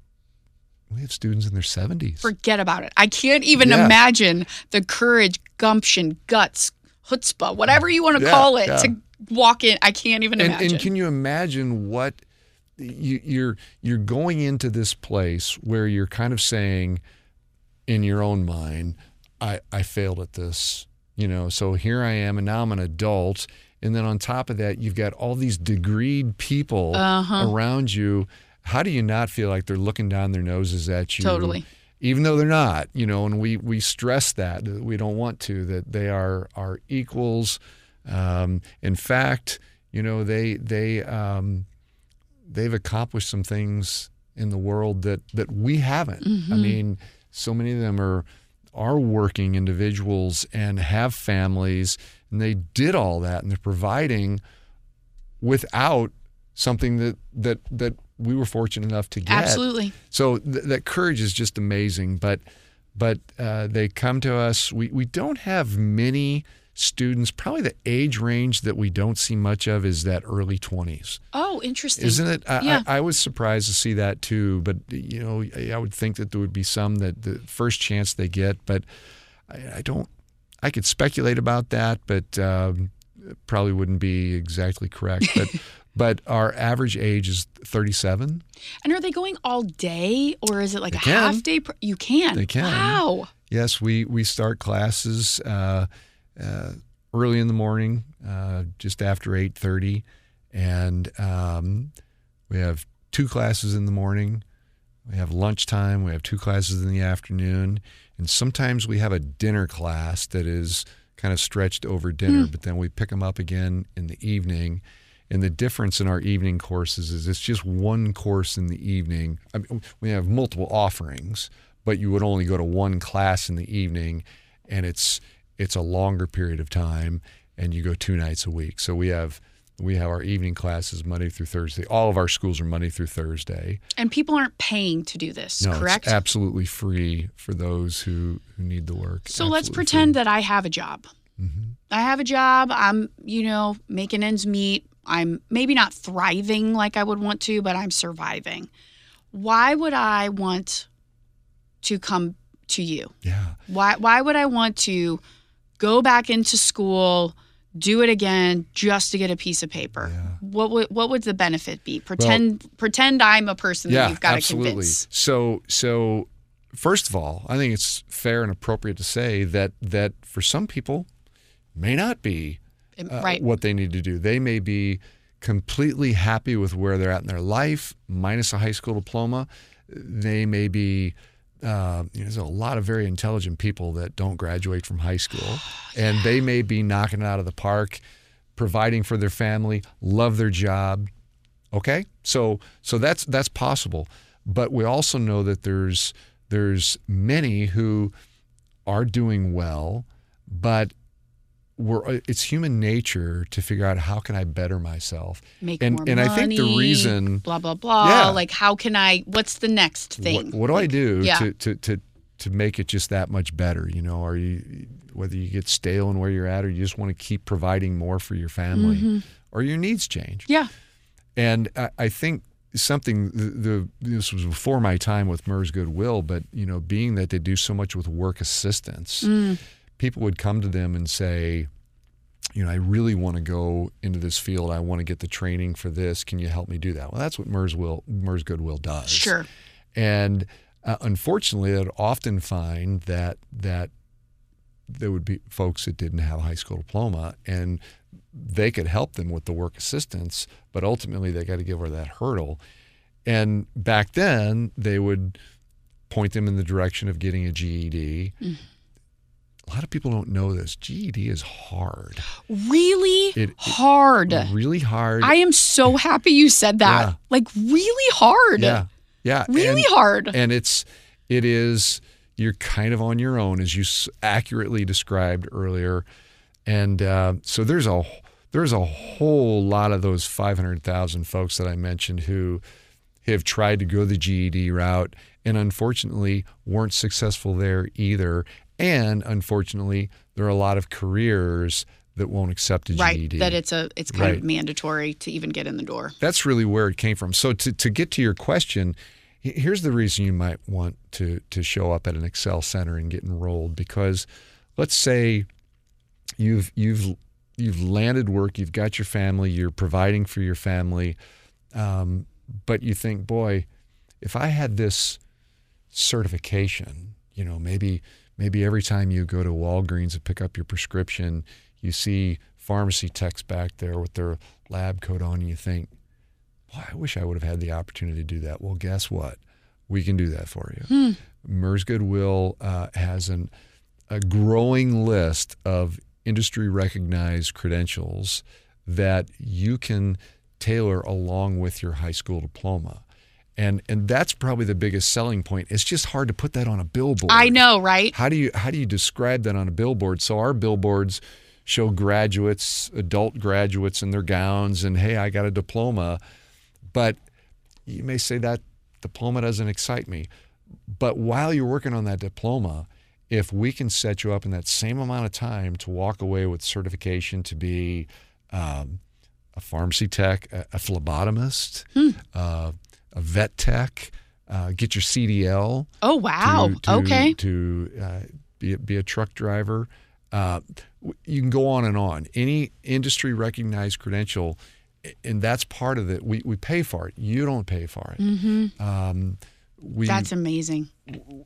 [SPEAKER 3] we have students in their 70s.
[SPEAKER 2] forget about it. I can't even
[SPEAKER 3] Yeah.
[SPEAKER 2] imagine the courage, gumption, guts, chutzpah, whatever you want to
[SPEAKER 3] Yeah,
[SPEAKER 2] call it,
[SPEAKER 3] yeah.
[SPEAKER 2] to walk in. I can't even
[SPEAKER 3] and,
[SPEAKER 2] imagine.
[SPEAKER 3] and can you imagine what you, you're you're going into this place where you're kind of saying in your own mind I, I failed at this you know so here i am and now i'm an adult and then on top of that you've got all these degreed people
[SPEAKER 2] Uh-huh.
[SPEAKER 3] around you how do you not feel like they're looking down their noses at you
[SPEAKER 2] Totally.
[SPEAKER 3] even though they're not you know and we we stress that that we don't want to that they are our equals um, in fact you know they they um, they've accomplished some things in the world that that we haven't i mean so many of them are are working individuals and have families and they did all that and they're providing without something that that that we were fortunate enough to get
[SPEAKER 2] Absolutely.
[SPEAKER 3] so th- that courage is just amazing. But but uh, they come to us. We we don't have many students. Probably the age range that we don't see much of is that early twenties,
[SPEAKER 2] Oh, interesting.
[SPEAKER 3] isn't it? I,
[SPEAKER 2] Yeah.
[SPEAKER 3] I, I was surprised to see that too. But you know, I, would think that there would be some that the first chance they get. But I, I don't. I could speculate about that, but um, probably wouldn't be exactly correct. But but our average age is thirty-seven.
[SPEAKER 2] And are they going all day or is it like
[SPEAKER 3] They
[SPEAKER 2] a
[SPEAKER 3] can.
[SPEAKER 2] half day? Pr- you can.
[SPEAKER 3] They can.
[SPEAKER 2] Wow.
[SPEAKER 3] Yes, we we start classes uh, early in the morning, uh, just after eight thirty, and um, we have two classes in the morning. We have lunchtime. We have two classes in the afternoon, and sometimes we have a dinner class that is kind of stretched over dinner. But then we pick them up again in the evening. And the difference in our evening courses is it's just one course in the evening. I mean, we have multiple offerings, but you would only go to one class in the evening, and it's it's a longer period of time, and you go two nights a week. So we have we have our evening classes Monday through Thursday. All of our schools are Monday through Thursday.
[SPEAKER 2] And people aren't paying to do this,
[SPEAKER 3] No,
[SPEAKER 2] correct?
[SPEAKER 3] it's absolutely free for those who, who need the work.
[SPEAKER 2] so let's pretend
[SPEAKER 3] free.
[SPEAKER 2] that I have a job.
[SPEAKER 3] Mm-hmm.
[SPEAKER 2] I have a job. I'm, you know, making ends meet. I'm maybe not thriving like I would want to, but I'm surviving. Why would I want to come to you?
[SPEAKER 3] Yeah.
[SPEAKER 2] Why why would I want to go back into school, do it again just to get a piece of paper?
[SPEAKER 3] Yeah.
[SPEAKER 2] What would what would the benefit be? Pretend pretend I'm a person that you've got to
[SPEAKER 3] absolutely.
[SPEAKER 2] convince.
[SPEAKER 3] So, so first of all, I think it's fair and appropriate to say that that for some people may not be uh,
[SPEAKER 2] right.
[SPEAKER 3] what they need to do. They may be completely happy with where they're at in their life, minus a high school diploma. They may be. Uh, you know, there's a lot of very intelligent people that don't graduate from high school, and they may be knocking it out of the park, providing for their family, love their job, Okay, so so that's that's possible, but we also know that there's there's many who are doing well, but we're it's human nature to figure out how can I better myself.
[SPEAKER 2] Make
[SPEAKER 3] and
[SPEAKER 2] more
[SPEAKER 3] and
[SPEAKER 2] money.
[SPEAKER 3] I think the reason
[SPEAKER 2] blah blah blah.
[SPEAKER 3] Yeah.
[SPEAKER 2] Like how can I? What's the next thing?
[SPEAKER 3] what, what do I do
[SPEAKER 2] yeah.
[SPEAKER 3] to, to to to make it just that much better? You know, are you whether you get stale in where you're at, or you just want to keep providing more for your family,
[SPEAKER 2] Mm-hmm.
[SPEAKER 3] or your needs change.
[SPEAKER 2] Yeah.
[SPEAKER 3] And I, I think something the, the this was before my time with MERS Goodwill, but you know, being that they do so much with work assistance,
[SPEAKER 2] Mm.
[SPEAKER 3] People would come to them and say, you know, I really want to go into this field. I want to get the training for this. Can you help me do that? Well, that's what MERS will MERS Goodwill does.
[SPEAKER 2] Sure.
[SPEAKER 3] And uh, unfortunately, I'd often find that that there would be folks that didn't have a high school diploma, and they could help them with the work assistance, but ultimately they got to give her that hurdle. And back then, they would point them in the direction of getting a GED.
[SPEAKER 2] Mm.
[SPEAKER 3] A lot of people don't know this. GED is hard,
[SPEAKER 2] Really
[SPEAKER 3] It- it-
[SPEAKER 2] hard.
[SPEAKER 3] really hard.
[SPEAKER 2] I am so happy you said that.
[SPEAKER 3] Yeah.
[SPEAKER 2] Like really hard.
[SPEAKER 3] yeah, yeah,
[SPEAKER 2] Really
[SPEAKER 3] and,
[SPEAKER 2] hard.
[SPEAKER 3] And it's it is you're kind of on your own, as you accurately described earlier. And uh, so there's a there's a whole lot of those 500,000 folks that I mentioned who have tried to go the GED route and unfortunately weren't successful there either. And unfortunately, there are a lot of careers that won't accept a
[SPEAKER 2] right.
[SPEAKER 3] GED.
[SPEAKER 2] That it's a it's kind of mandatory to even get in the door.
[SPEAKER 3] That's really where it came from. So to, to get to your question, here's the reason you might want to to show up at an Excel center and get enrolled because let's say you've you've you've landed work, you've got your family, you're providing for your family, um, but you think, boy, if I had this certification, you know, maybe maybe every time you go to Walgreens to pick up your prescription, you see pharmacy techs back there with their lab coat on, and you think, boy, I wish I would have had the opportunity to do that. Well, guess what? We can do that for you. MERS Goodwill uh, has an, a growing list of industry recognized credentials that you can tailor along with your high school diploma. And, and that's probably the biggest selling point. It's just hard to put that on a billboard.
[SPEAKER 2] I know, right?
[SPEAKER 3] How do you how do you describe that on a billboard? So our billboards show graduates, adult graduates in their gowns, and hey, I got a diploma. But you may say that diploma doesn't excite me. But while you're working on that diploma, if we can set you up in that same amount of time to walk away with certification to be um, a pharmacy tech, a, a phlebotomist, uh, a vet tech, uh, get your CDL,
[SPEAKER 2] Oh wow.
[SPEAKER 3] to, to,
[SPEAKER 2] okay.
[SPEAKER 3] to uh, be, a- be a truck driver. Uh, you can go on and on. Any industry recognized credential, and that's part of it. We, we pay for it. You don't pay for it. Um, we,
[SPEAKER 2] That's amazing.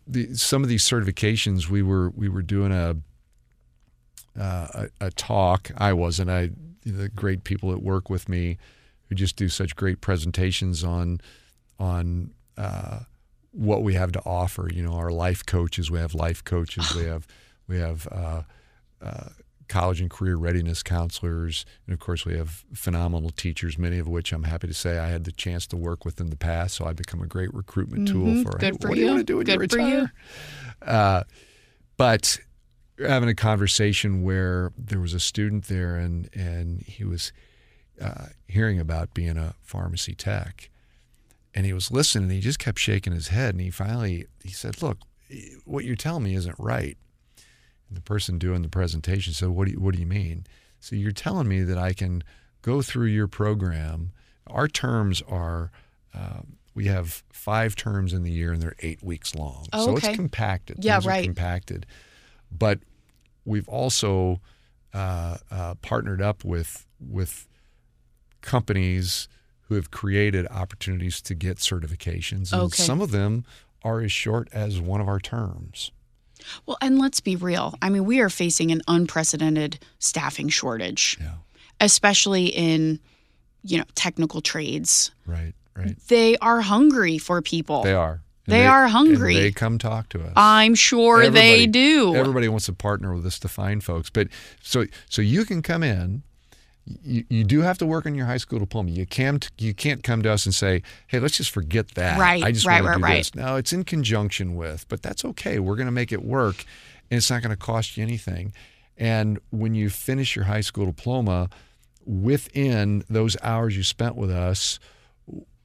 [SPEAKER 3] the, some of these certifications we were we were doing a uh, a, a talk. I wasn't. I the great people that work with me who just do such great presentations on on uh, what we have to offer. You know, our life coaches. We have life coaches. we have we have uh, uh, college and career readiness counselors, and of course, we have phenomenal teachers. Many of which I'm happy to say I had the chance to work with in the past. So I've become a great recruitment tool for.
[SPEAKER 2] Mm-hmm. Good
[SPEAKER 3] hey,
[SPEAKER 2] for
[SPEAKER 3] what do you
[SPEAKER 2] you.
[SPEAKER 3] want to do when
[SPEAKER 2] Good
[SPEAKER 3] you
[SPEAKER 2] for you.
[SPEAKER 3] retire? Uh, but having a conversation where there was a student there, and and he was uh, hearing about being a pharmacy tech, and he was listening. And he just kept shaking his head, and he finally he said, "Look, what you're telling me isn't right." And the person doing the presentation said, "What do you, what do you mean?" So you're telling me that I can go through your program. Our terms are. Uh, we have five terms in the year, and they're eight weeks long.
[SPEAKER 2] Oh,
[SPEAKER 3] so
[SPEAKER 2] okay.
[SPEAKER 3] it's compacted.
[SPEAKER 2] Yeah,
[SPEAKER 3] Things are
[SPEAKER 2] right.
[SPEAKER 3] compacted. But we've also uh, uh, partnered up with with companies who have created opportunities to get certifications, and
[SPEAKER 2] Okay.
[SPEAKER 3] some of them are as short as one of our terms.
[SPEAKER 2] Well, and let's be real. I mean, we are facing an unprecedented staffing shortage,
[SPEAKER 3] Yeah,
[SPEAKER 2] especially in you know technical trades.
[SPEAKER 3] right, right.
[SPEAKER 2] They are hungry for people.
[SPEAKER 3] They are. And
[SPEAKER 2] They are hungry.
[SPEAKER 3] and they come talk to us.
[SPEAKER 2] I'm sure they do.
[SPEAKER 3] Everybody wants to partner with us to find folks, but so so you can come in. You, you do have to work on your high school diploma. You can't you can't come to us and say, "Hey, let's just forget that."
[SPEAKER 2] Right,
[SPEAKER 3] I just
[SPEAKER 2] right,
[SPEAKER 3] want to
[SPEAKER 2] right,
[SPEAKER 3] do
[SPEAKER 2] right.
[SPEAKER 3] this. No, it's in conjunction with, but that's okay. We're going to make it work, and it's not going to cost you anything. And when you finish your high school diploma, within those hours you spent with us,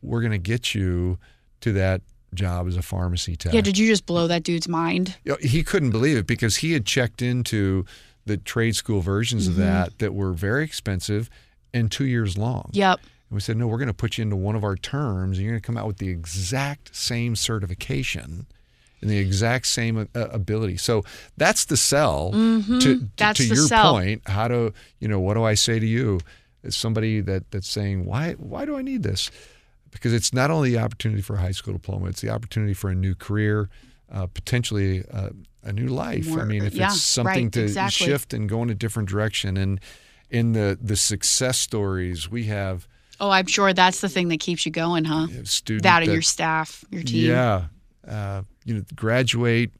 [SPEAKER 3] we're going to get you to that job as a pharmacy tech.
[SPEAKER 2] yeah, did you just blow that dude's mind?
[SPEAKER 3] You know, he couldn't believe it because he had checked into the trade school versions
[SPEAKER 2] Mm-hmm.
[SPEAKER 3] of that that were very expensive and two years long.
[SPEAKER 2] Yep.
[SPEAKER 3] And we said, no, we're going to put you into one of our terms and you're going to come out with the exact same certification and the exact same uh, ability. So that's the sell. To, to,
[SPEAKER 2] Mm-hmm. That's
[SPEAKER 3] to your
[SPEAKER 2] sell.
[SPEAKER 3] point, how do you know? What do I say to you? As somebody that that's saying, why why do I need this? Because it's not only the opportunity for a high school diploma; it's the opportunity for a new career. uh, potentially uh, a new life. I mean, if
[SPEAKER 2] yeah,
[SPEAKER 3] it's something
[SPEAKER 2] right,
[SPEAKER 3] to
[SPEAKER 2] exactly.
[SPEAKER 3] shift and go in a different direction, and in the the success stories we have
[SPEAKER 2] Oh, I'm sure that's the thing that keeps you going, huh?
[SPEAKER 3] have students
[SPEAKER 2] That and your staff, your team.
[SPEAKER 3] yeah, uh, you know, graduate,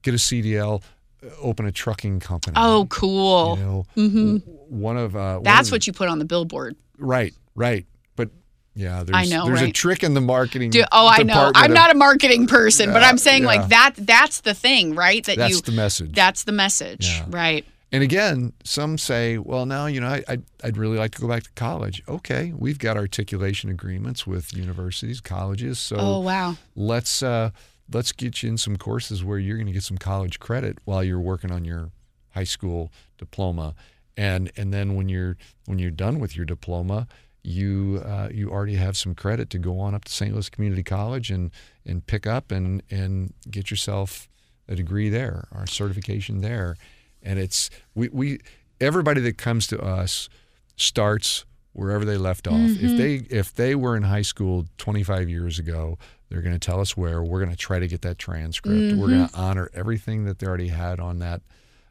[SPEAKER 3] get a CDL, uh, open a trucking company.
[SPEAKER 2] Oh, cool.
[SPEAKER 3] you know,
[SPEAKER 2] hmm
[SPEAKER 3] one of uh, one
[SPEAKER 2] That's
[SPEAKER 3] of
[SPEAKER 2] what you put on the billboard.
[SPEAKER 3] right, right. Yeah, there's
[SPEAKER 2] I know,
[SPEAKER 3] there's a trick in the marketing.
[SPEAKER 2] Do, oh, I know. I'm
[SPEAKER 3] of-
[SPEAKER 2] not a marketing person, but I'm saying
[SPEAKER 3] yeah.
[SPEAKER 2] like that. That's the thing, right? That
[SPEAKER 3] That's
[SPEAKER 2] you.
[SPEAKER 3] the message.
[SPEAKER 2] That's the message,
[SPEAKER 3] Yeah.
[SPEAKER 2] right?
[SPEAKER 3] And again, some say, well, now, you know, I, I'd, I'd really like to go back to college. Okay, we've got articulation agreements with universities, colleges. So
[SPEAKER 2] oh, wow.
[SPEAKER 3] let's uh, let's get you in some courses where you're going to get some college credit while you're working on your high school diploma. And and then when you're when you're done with your diploma, you uh, you already have some credit to go on up to St. Louis Community College and and pick up and and get yourself a degree there, or certification there. And it's we, we everybody that comes to us starts wherever they left off. If they if they were in high school 25 years ago, they're going to tell us where. We're going to try to get that transcript. We're going to honor everything that they already had on that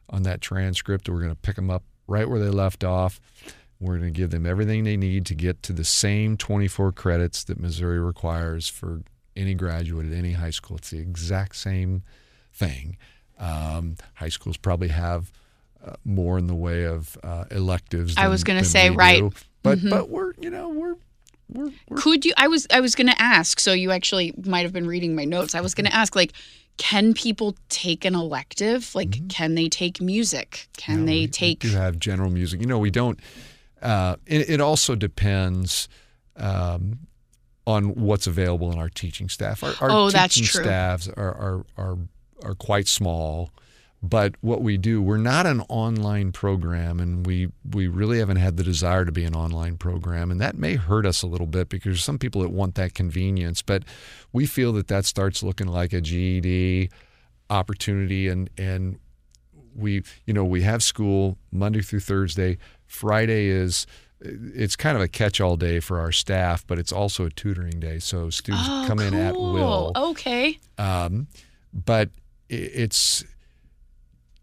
[SPEAKER 3] on that transcript. We're going to pick them up right where they left off. We're going to give them everything they need to get to the same 24 credits that Missouri requires for any graduate at any high school. It's the exact same thing. Um, high schools probably have uh, more in the way of uh, electives.
[SPEAKER 2] I was gonna
[SPEAKER 3] than
[SPEAKER 2] say, right. Mm-hmm.
[SPEAKER 3] But but we're you know we're we're, we're
[SPEAKER 2] Could you? I was. I was going to ask. So you actually might have been reading my notes. I was going to ask, like, can people take an elective? Like, can they take music? Can
[SPEAKER 3] Mm-hmm.
[SPEAKER 2] They
[SPEAKER 3] we-
[SPEAKER 2] take?
[SPEAKER 3] do have general music. You know, we don't. Uh, it, it also depends um, on what's available in our teaching staff. Our, our
[SPEAKER 2] Oh,
[SPEAKER 3] teaching staffs are, are are are quite small. But what we do, we're not an online program, and we we really haven't had the desire to be an online program, and that may hurt us a little bit because some people that want that convenience. But we feel that that starts looking like a GED opportunity, and and we you know we have school Monday through Thursday. Friday is it's kind of a catch-all day for our staff, but it's also a tutoring day, so students
[SPEAKER 2] oh,
[SPEAKER 3] come in at will.
[SPEAKER 2] Okay.
[SPEAKER 3] Um, but it's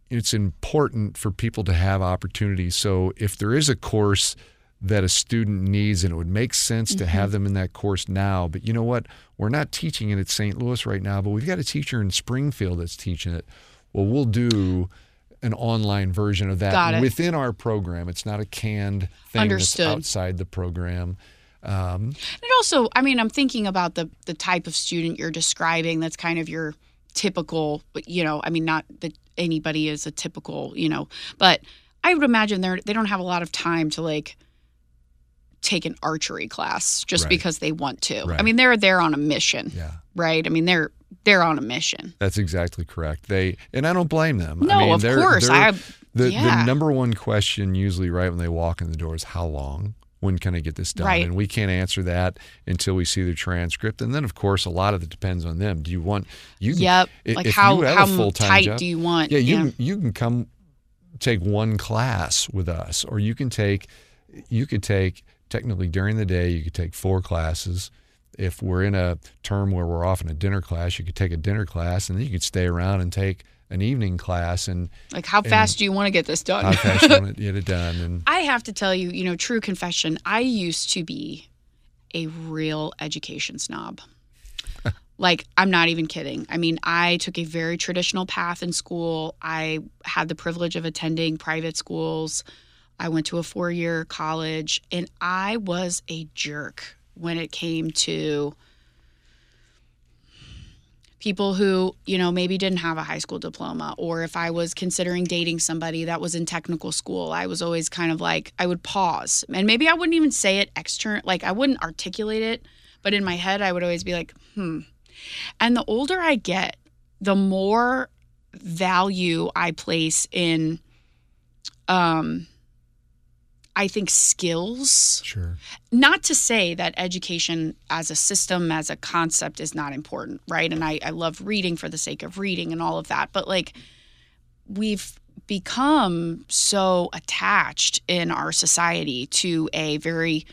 [SPEAKER 3] it's important for people to have opportunities. So if there is a course that a student needs and it would make sense to have them in that course now, but you know what? We're not teaching it at St. Louis right now, but we've got a teacher in Springfield that's teaching it. Well, we'll do an online version of that within our program. It's not a canned thing
[SPEAKER 2] Understood.
[SPEAKER 3] that's outside the program. Um,
[SPEAKER 2] And also, I mean, I'm thinking about the the type of student you're describing. That's kind of your typical, you know. I mean, not that anybody is a typical, you know, but I would imagine they're they don't have a lot of time to like take an archery class just
[SPEAKER 3] Right.
[SPEAKER 2] because they want to. I mean, they're there on a mission,
[SPEAKER 3] yeah.
[SPEAKER 2] right? I mean, they're they're on a mission.
[SPEAKER 3] That's exactly correct. They and I don't blame them.
[SPEAKER 2] No,
[SPEAKER 3] I mean,
[SPEAKER 2] of
[SPEAKER 3] they're-
[SPEAKER 2] course.
[SPEAKER 3] they're-
[SPEAKER 2] I
[SPEAKER 3] the
[SPEAKER 2] yeah.
[SPEAKER 3] the number one question usually right when they walk in the door is how long? When can I get this done?
[SPEAKER 2] Right.
[SPEAKER 3] And we can't answer that until we see the transcript. And then of course a lot of it depends on them. Do you want you
[SPEAKER 2] Yep.
[SPEAKER 3] i-
[SPEAKER 2] Like
[SPEAKER 3] if
[SPEAKER 2] how how tight
[SPEAKER 3] job,
[SPEAKER 2] do you want?
[SPEAKER 3] yeah, you Can, you can come take one class with us, or you can take you could take technically during the day you could take four classes. If we're in a term where we're off in a dinner class, you could take a dinner class, and then you could stay around and take an evening class. And
[SPEAKER 2] Like how fast do you want to get this done?
[SPEAKER 3] how fast you want to get it done? And
[SPEAKER 2] I have to tell you, you know, true confession, I used to be a real education snob. like, I'm not even kidding. I mean, I took a very traditional path in school. I had the privilege of attending private schools. I went to a four year college, and I was a jerk when it came to people who, you know, maybe didn't have a high school diploma, or if I was considering dating somebody that was in technical school, I was always kind of like, I would pause. And maybe I wouldn't even say it external, like I wouldn't articulate it, but in my head, I would always be like, hmm. And the older I get, the more value I place in, um, I think skills
[SPEAKER 3] sure,
[SPEAKER 2] not to say that education as a system, as a concept, is not important, right? And I, I love reading for the sake of reading and all of that. But like, we've become so attached in our society to a very,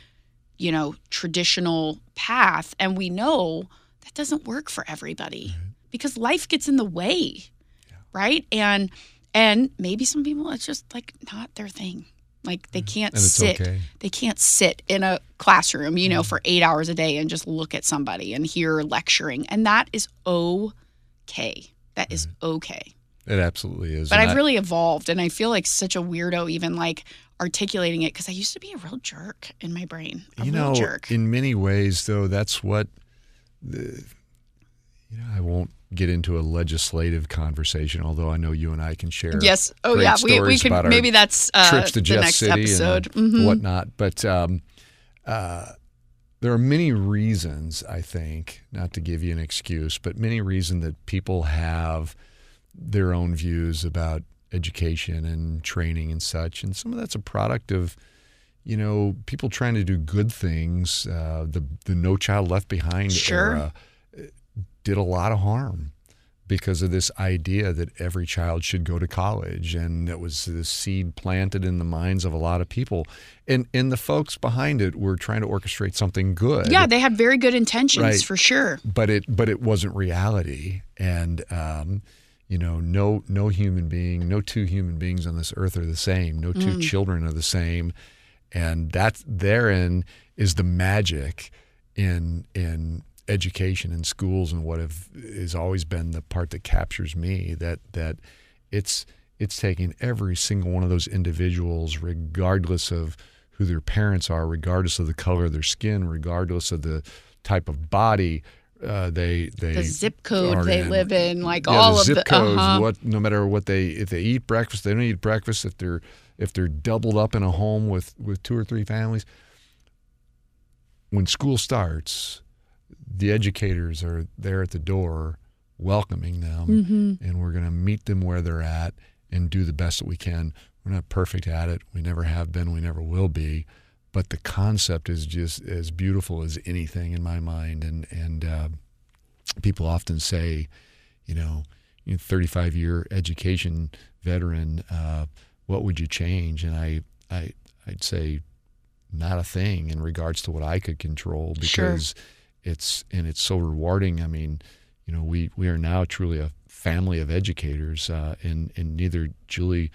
[SPEAKER 2] you know, traditional path. And we know that doesn't work for everybody. because life gets in the way, right? And and maybe some people it's just like not their thing. Like they
[SPEAKER 3] mm. can't
[SPEAKER 2] sit.
[SPEAKER 3] okay.
[SPEAKER 2] They can't sit in a classroom, you know, mm. for eight hours a day and just look at somebody and hear lecturing, and that is okay. That is okay.
[SPEAKER 3] It absolutely is.
[SPEAKER 2] But
[SPEAKER 3] And
[SPEAKER 2] I've
[SPEAKER 3] I-
[SPEAKER 2] really evolved, and I feel like such a weirdo, even like articulating it, because I used to be a real jerk in my brain. A
[SPEAKER 3] you
[SPEAKER 2] real
[SPEAKER 3] know,
[SPEAKER 2] jerk.
[SPEAKER 3] in many ways, though, that's what the, you know. I won't get into a legislative conversation, although I know you and I can share.
[SPEAKER 2] yes. Oh yeah. We, we could maybe that's uh,
[SPEAKER 3] trips to
[SPEAKER 2] the
[SPEAKER 3] Jeff
[SPEAKER 2] next
[SPEAKER 3] City
[SPEAKER 2] episode.
[SPEAKER 3] and
[SPEAKER 2] Mhm.
[SPEAKER 3] whatnot. But um, uh, there are many reasons, I think, not to give you an excuse, but many reasons that people have their own views about education and training and such. And some of that's a product of, you know, people trying to do good things. Uh, the the No Child Left Behind
[SPEAKER 2] Sure.
[SPEAKER 3] era did a lot of harm because of this idea that every child should go to college and it was this seed planted in the minds of a lot of people. And and the folks behind it were trying to orchestrate something good.
[SPEAKER 2] Yeah, they had very good intentions
[SPEAKER 3] Right.
[SPEAKER 2] for sure.
[SPEAKER 3] but it but it wasn't reality. And um you know no no human being no two human beings on this earth are the same no two children are the same. And that's therein is the magic in in education in schools and what have has always been the part that captures me that that it's it's taking every single one of those individuals regardless of who their parents are regardless of the color of their skin regardless of the type of body uh, they they
[SPEAKER 2] The zip code they
[SPEAKER 3] in.
[SPEAKER 2] live in, like
[SPEAKER 3] Yeah,
[SPEAKER 2] all
[SPEAKER 3] the
[SPEAKER 2] of
[SPEAKER 3] zip
[SPEAKER 2] the
[SPEAKER 3] codes
[SPEAKER 2] uh-huh.
[SPEAKER 3] what no matter what they if they eat breakfast they don't eat breakfast if they're if they're doubled up in a home with with two or three families when school starts the educators are there at the door welcoming them
[SPEAKER 2] Mm-hmm.
[SPEAKER 3] and we're going to meet them where they're at and do the best that we can we're not perfect at it we never have been we never will be but the concept is just as beautiful as anything in my mind and and uh, people often say you know, you know 35 year education veteran, uh, what would you change? And I, I, I'd say not a thing in regards to what I could control
[SPEAKER 2] Sure.
[SPEAKER 3] It's, and it's so rewarding. I mean, you know, we, we are now truly a family of educators, uh, and, and neither Julie,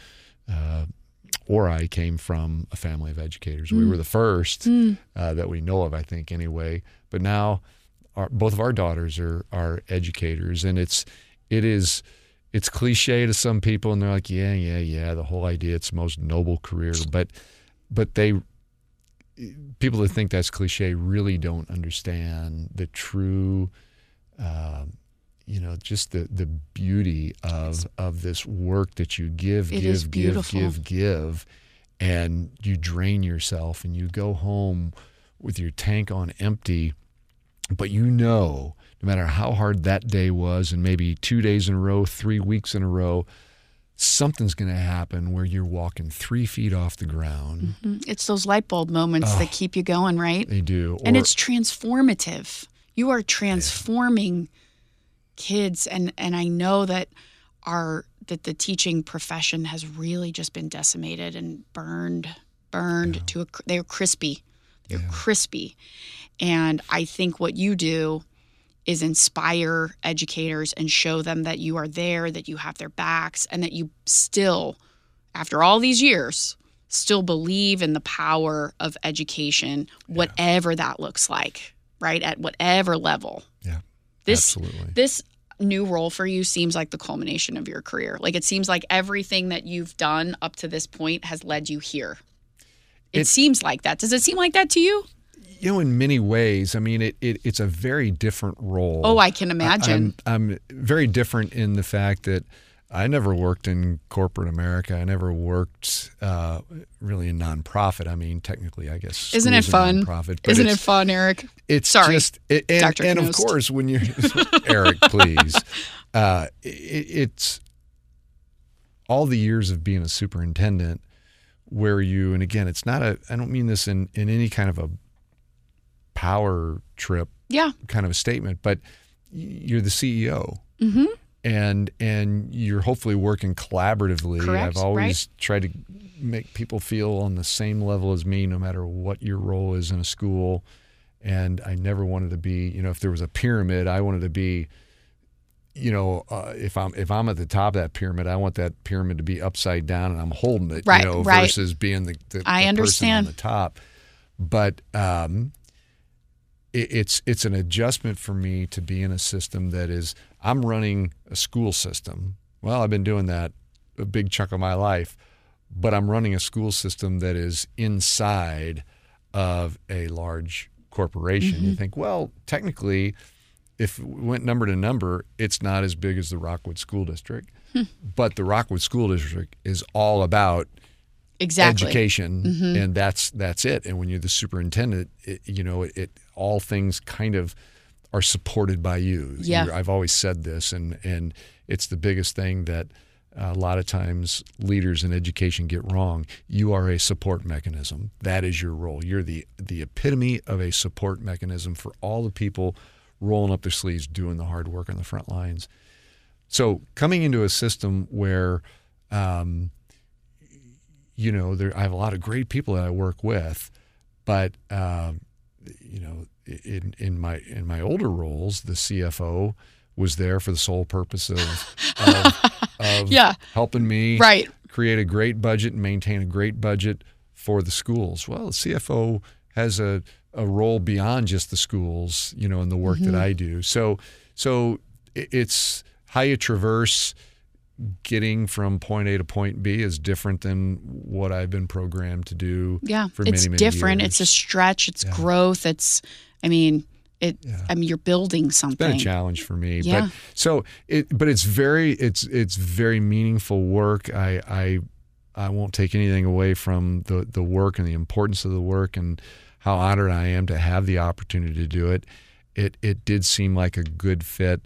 [SPEAKER 3] uh, or I came from a family of educators. We were the first uh, that we know of, I think, anyway. But now, our, both of our daughters are are educators, and it's it is it's cliche to some people, and they're like, yeah, yeah, yeah, the whole idea it's the most noble career, but but they people that think that's cliche really don't understand the true. Um, you know, just the, the beauty of of this work that you give,
[SPEAKER 2] It
[SPEAKER 3] give, give, give, give, and you drain yourself, and you go home with your tank on empty, but you know, no matter how hard that day was, and maybe two days in a row, three weeks in a row, something's going to happen where you're walking three feet off the ground.
[SPEAKER 2] Mm, It's those light bulb moments that keep you going, right?
[SPEAKER 3] They do,
[SPEAKER 2] and
[SPEAKER 3] or-
[SPEAKER 2] it's transformative. You are transforming kids, and and I know that our that the teaching profession has really just been decimated and burned, burned to a. They're crispy, they're crispy, and I think what you do is inspire educators and show them that you are there, that you have their backs, and that you still, after all these years, still believe in the power of education, whatever that looks like, right? At whatever level.
[SPEAKER 3] yeah,
[SPEAKER 2] This
[SPEAKER 3] absolutely.
[SPEAKER 2] this new role for you seems like the culmination of your career. Like it seems like everything that you've done up to this point has led you here. It,
[SPEAKER 3] It-
[SPEAKER 2] seems like that. Does it seem like that to you?
[SPEAKER 3] You know, in many ways, I mean, it, it it's a very different role.
[SPEAKER 2] Oh, I can imagine.
[SPEAKER 3] I'm, I'm very different in the fact that I never worked in corporate America. I never worked uh, really in nonprofit. I mean, technically, I guess.
[SPEAKER 2] Isn't it fun?
[SPEAKER 3] Nonprofit,
[SPEAKER 2] Isn't it fun, Eric?
[SPEAKER 3] It's
[SPEAKER 2] Sorry,
[SPEAKER 3] just it, and,
[SPEAKER 2] Dr.
[SPEAKER 3] and of course when you're Eric, please. Uh, it, it's all the years of being a superintendent where you and again it's not a I don't mean this in in any kind of a power trip
[SPEAKER 2] Yeah.
[SPEAKER 3] kind of a statement, but you're the CEO.
[SPEAKER 2] Mm-hmm.
[SPEAKER 3] And and you're hopefully working collaboratively.
[SPEAKER 2] Correct,
[SPEAKER 3] I've always tried to make people feel on the same level as me, no matter what your role is in a school. And I never wanted to be, you know, if there was a pyramid, I wanted to be you know, uh, if I'm if I'm at the top of that pyramid, I want that pyramid to be upside down and I'm holding it,
[SPEAKER 2] Right,
[SPEAKER 3] you know,
[SPEAKER 2] right.
[SPEAKER 3] versus being the, the,
[SPEAKER 2] I
[SPEAKER 3] the
[SPEAKER 2] understand.
[SPEAKER 3] person on the top. But um, it's it's an adjustment for me to be in a system that is I'm running a school system. Well, I've been doing that a big chunk of my life, but I'm running a school system that is inside of a large corporation. You think, well, technically, if we went number to number, it's not as big as the Rockwood School District, but the Rockwood School District is all about
[SPEAKER 2] Exactly.
[SPEAKER 3] education,
[SPEAKER 2] Mm-hmm.
[SPEAKER 3] and that's that's it. And when you're the superintendent, it, you know it, it. All things kind of are supported by you.
[SPEAKER 2] Yeah.
[SPEAKER 3] You're- I've always said this, and and it's the biggest thing that a lot of times leaders in education get wrong. You are a support mechanism. That is your role. You're the the epitome of a support mechanism for all the people rolling up their sleeves, doing the hard work on the front lines. So coming into a system where um, you know, there I have a lot of great people that I work with, but um, you know, in in my in my older roles, the CFO was there for the sole purpose of of, of
[SPEAKER 2] Yeah.
[SPEAKER 3] helping me
[SPEAKER 2] Right.
[SPEAKER 3] create a great budget and maintain a great budget for the schools. Well, the CFO has a a role beyond just the schools, you know, in the work that mm-hmm. I do. So so it's how you traverse getting from point A to point B is different than what I've been programmed to do.
[SPEAKER 2] Yeah.
[SPEAKER 3] for
[SPEAKER 2] it's
[SPEAKER 3] many, many
[SPEAKER 2] different.
[SPEAKER 3] years.
[SPEAKER 2] It's a stretch. It's growth. It's, I mean, it. I mean, you're building something.
[SPEAKER 3] been a challenge for me.
[SPEAKER 2] Yeah.
[SPEAKER 3] But so it but it's very it's it's very meaningful work. I I I won't take anything away from the the work and the importance of the work and how honored I am to have the opportunity to do it. It it did seem like a good fit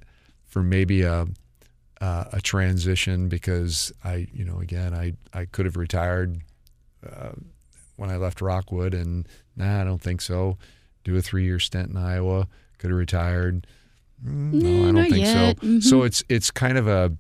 [SPEAKER 3] for maybe a uh, a transition because I you know again I I could have retired uh, when I left Rockwood and nah I don't think so. Do a three year stint in Iowa. Could have retired. Mm, No, I
[SPEAKER 2] Mm,
[SPEAKER 3] don't think
[SPEAKER 2] yet.
[SPEAKER 3] so.
[SPEAKER 2] Mhm.
[SPEAKER 3] So it's it's kind of a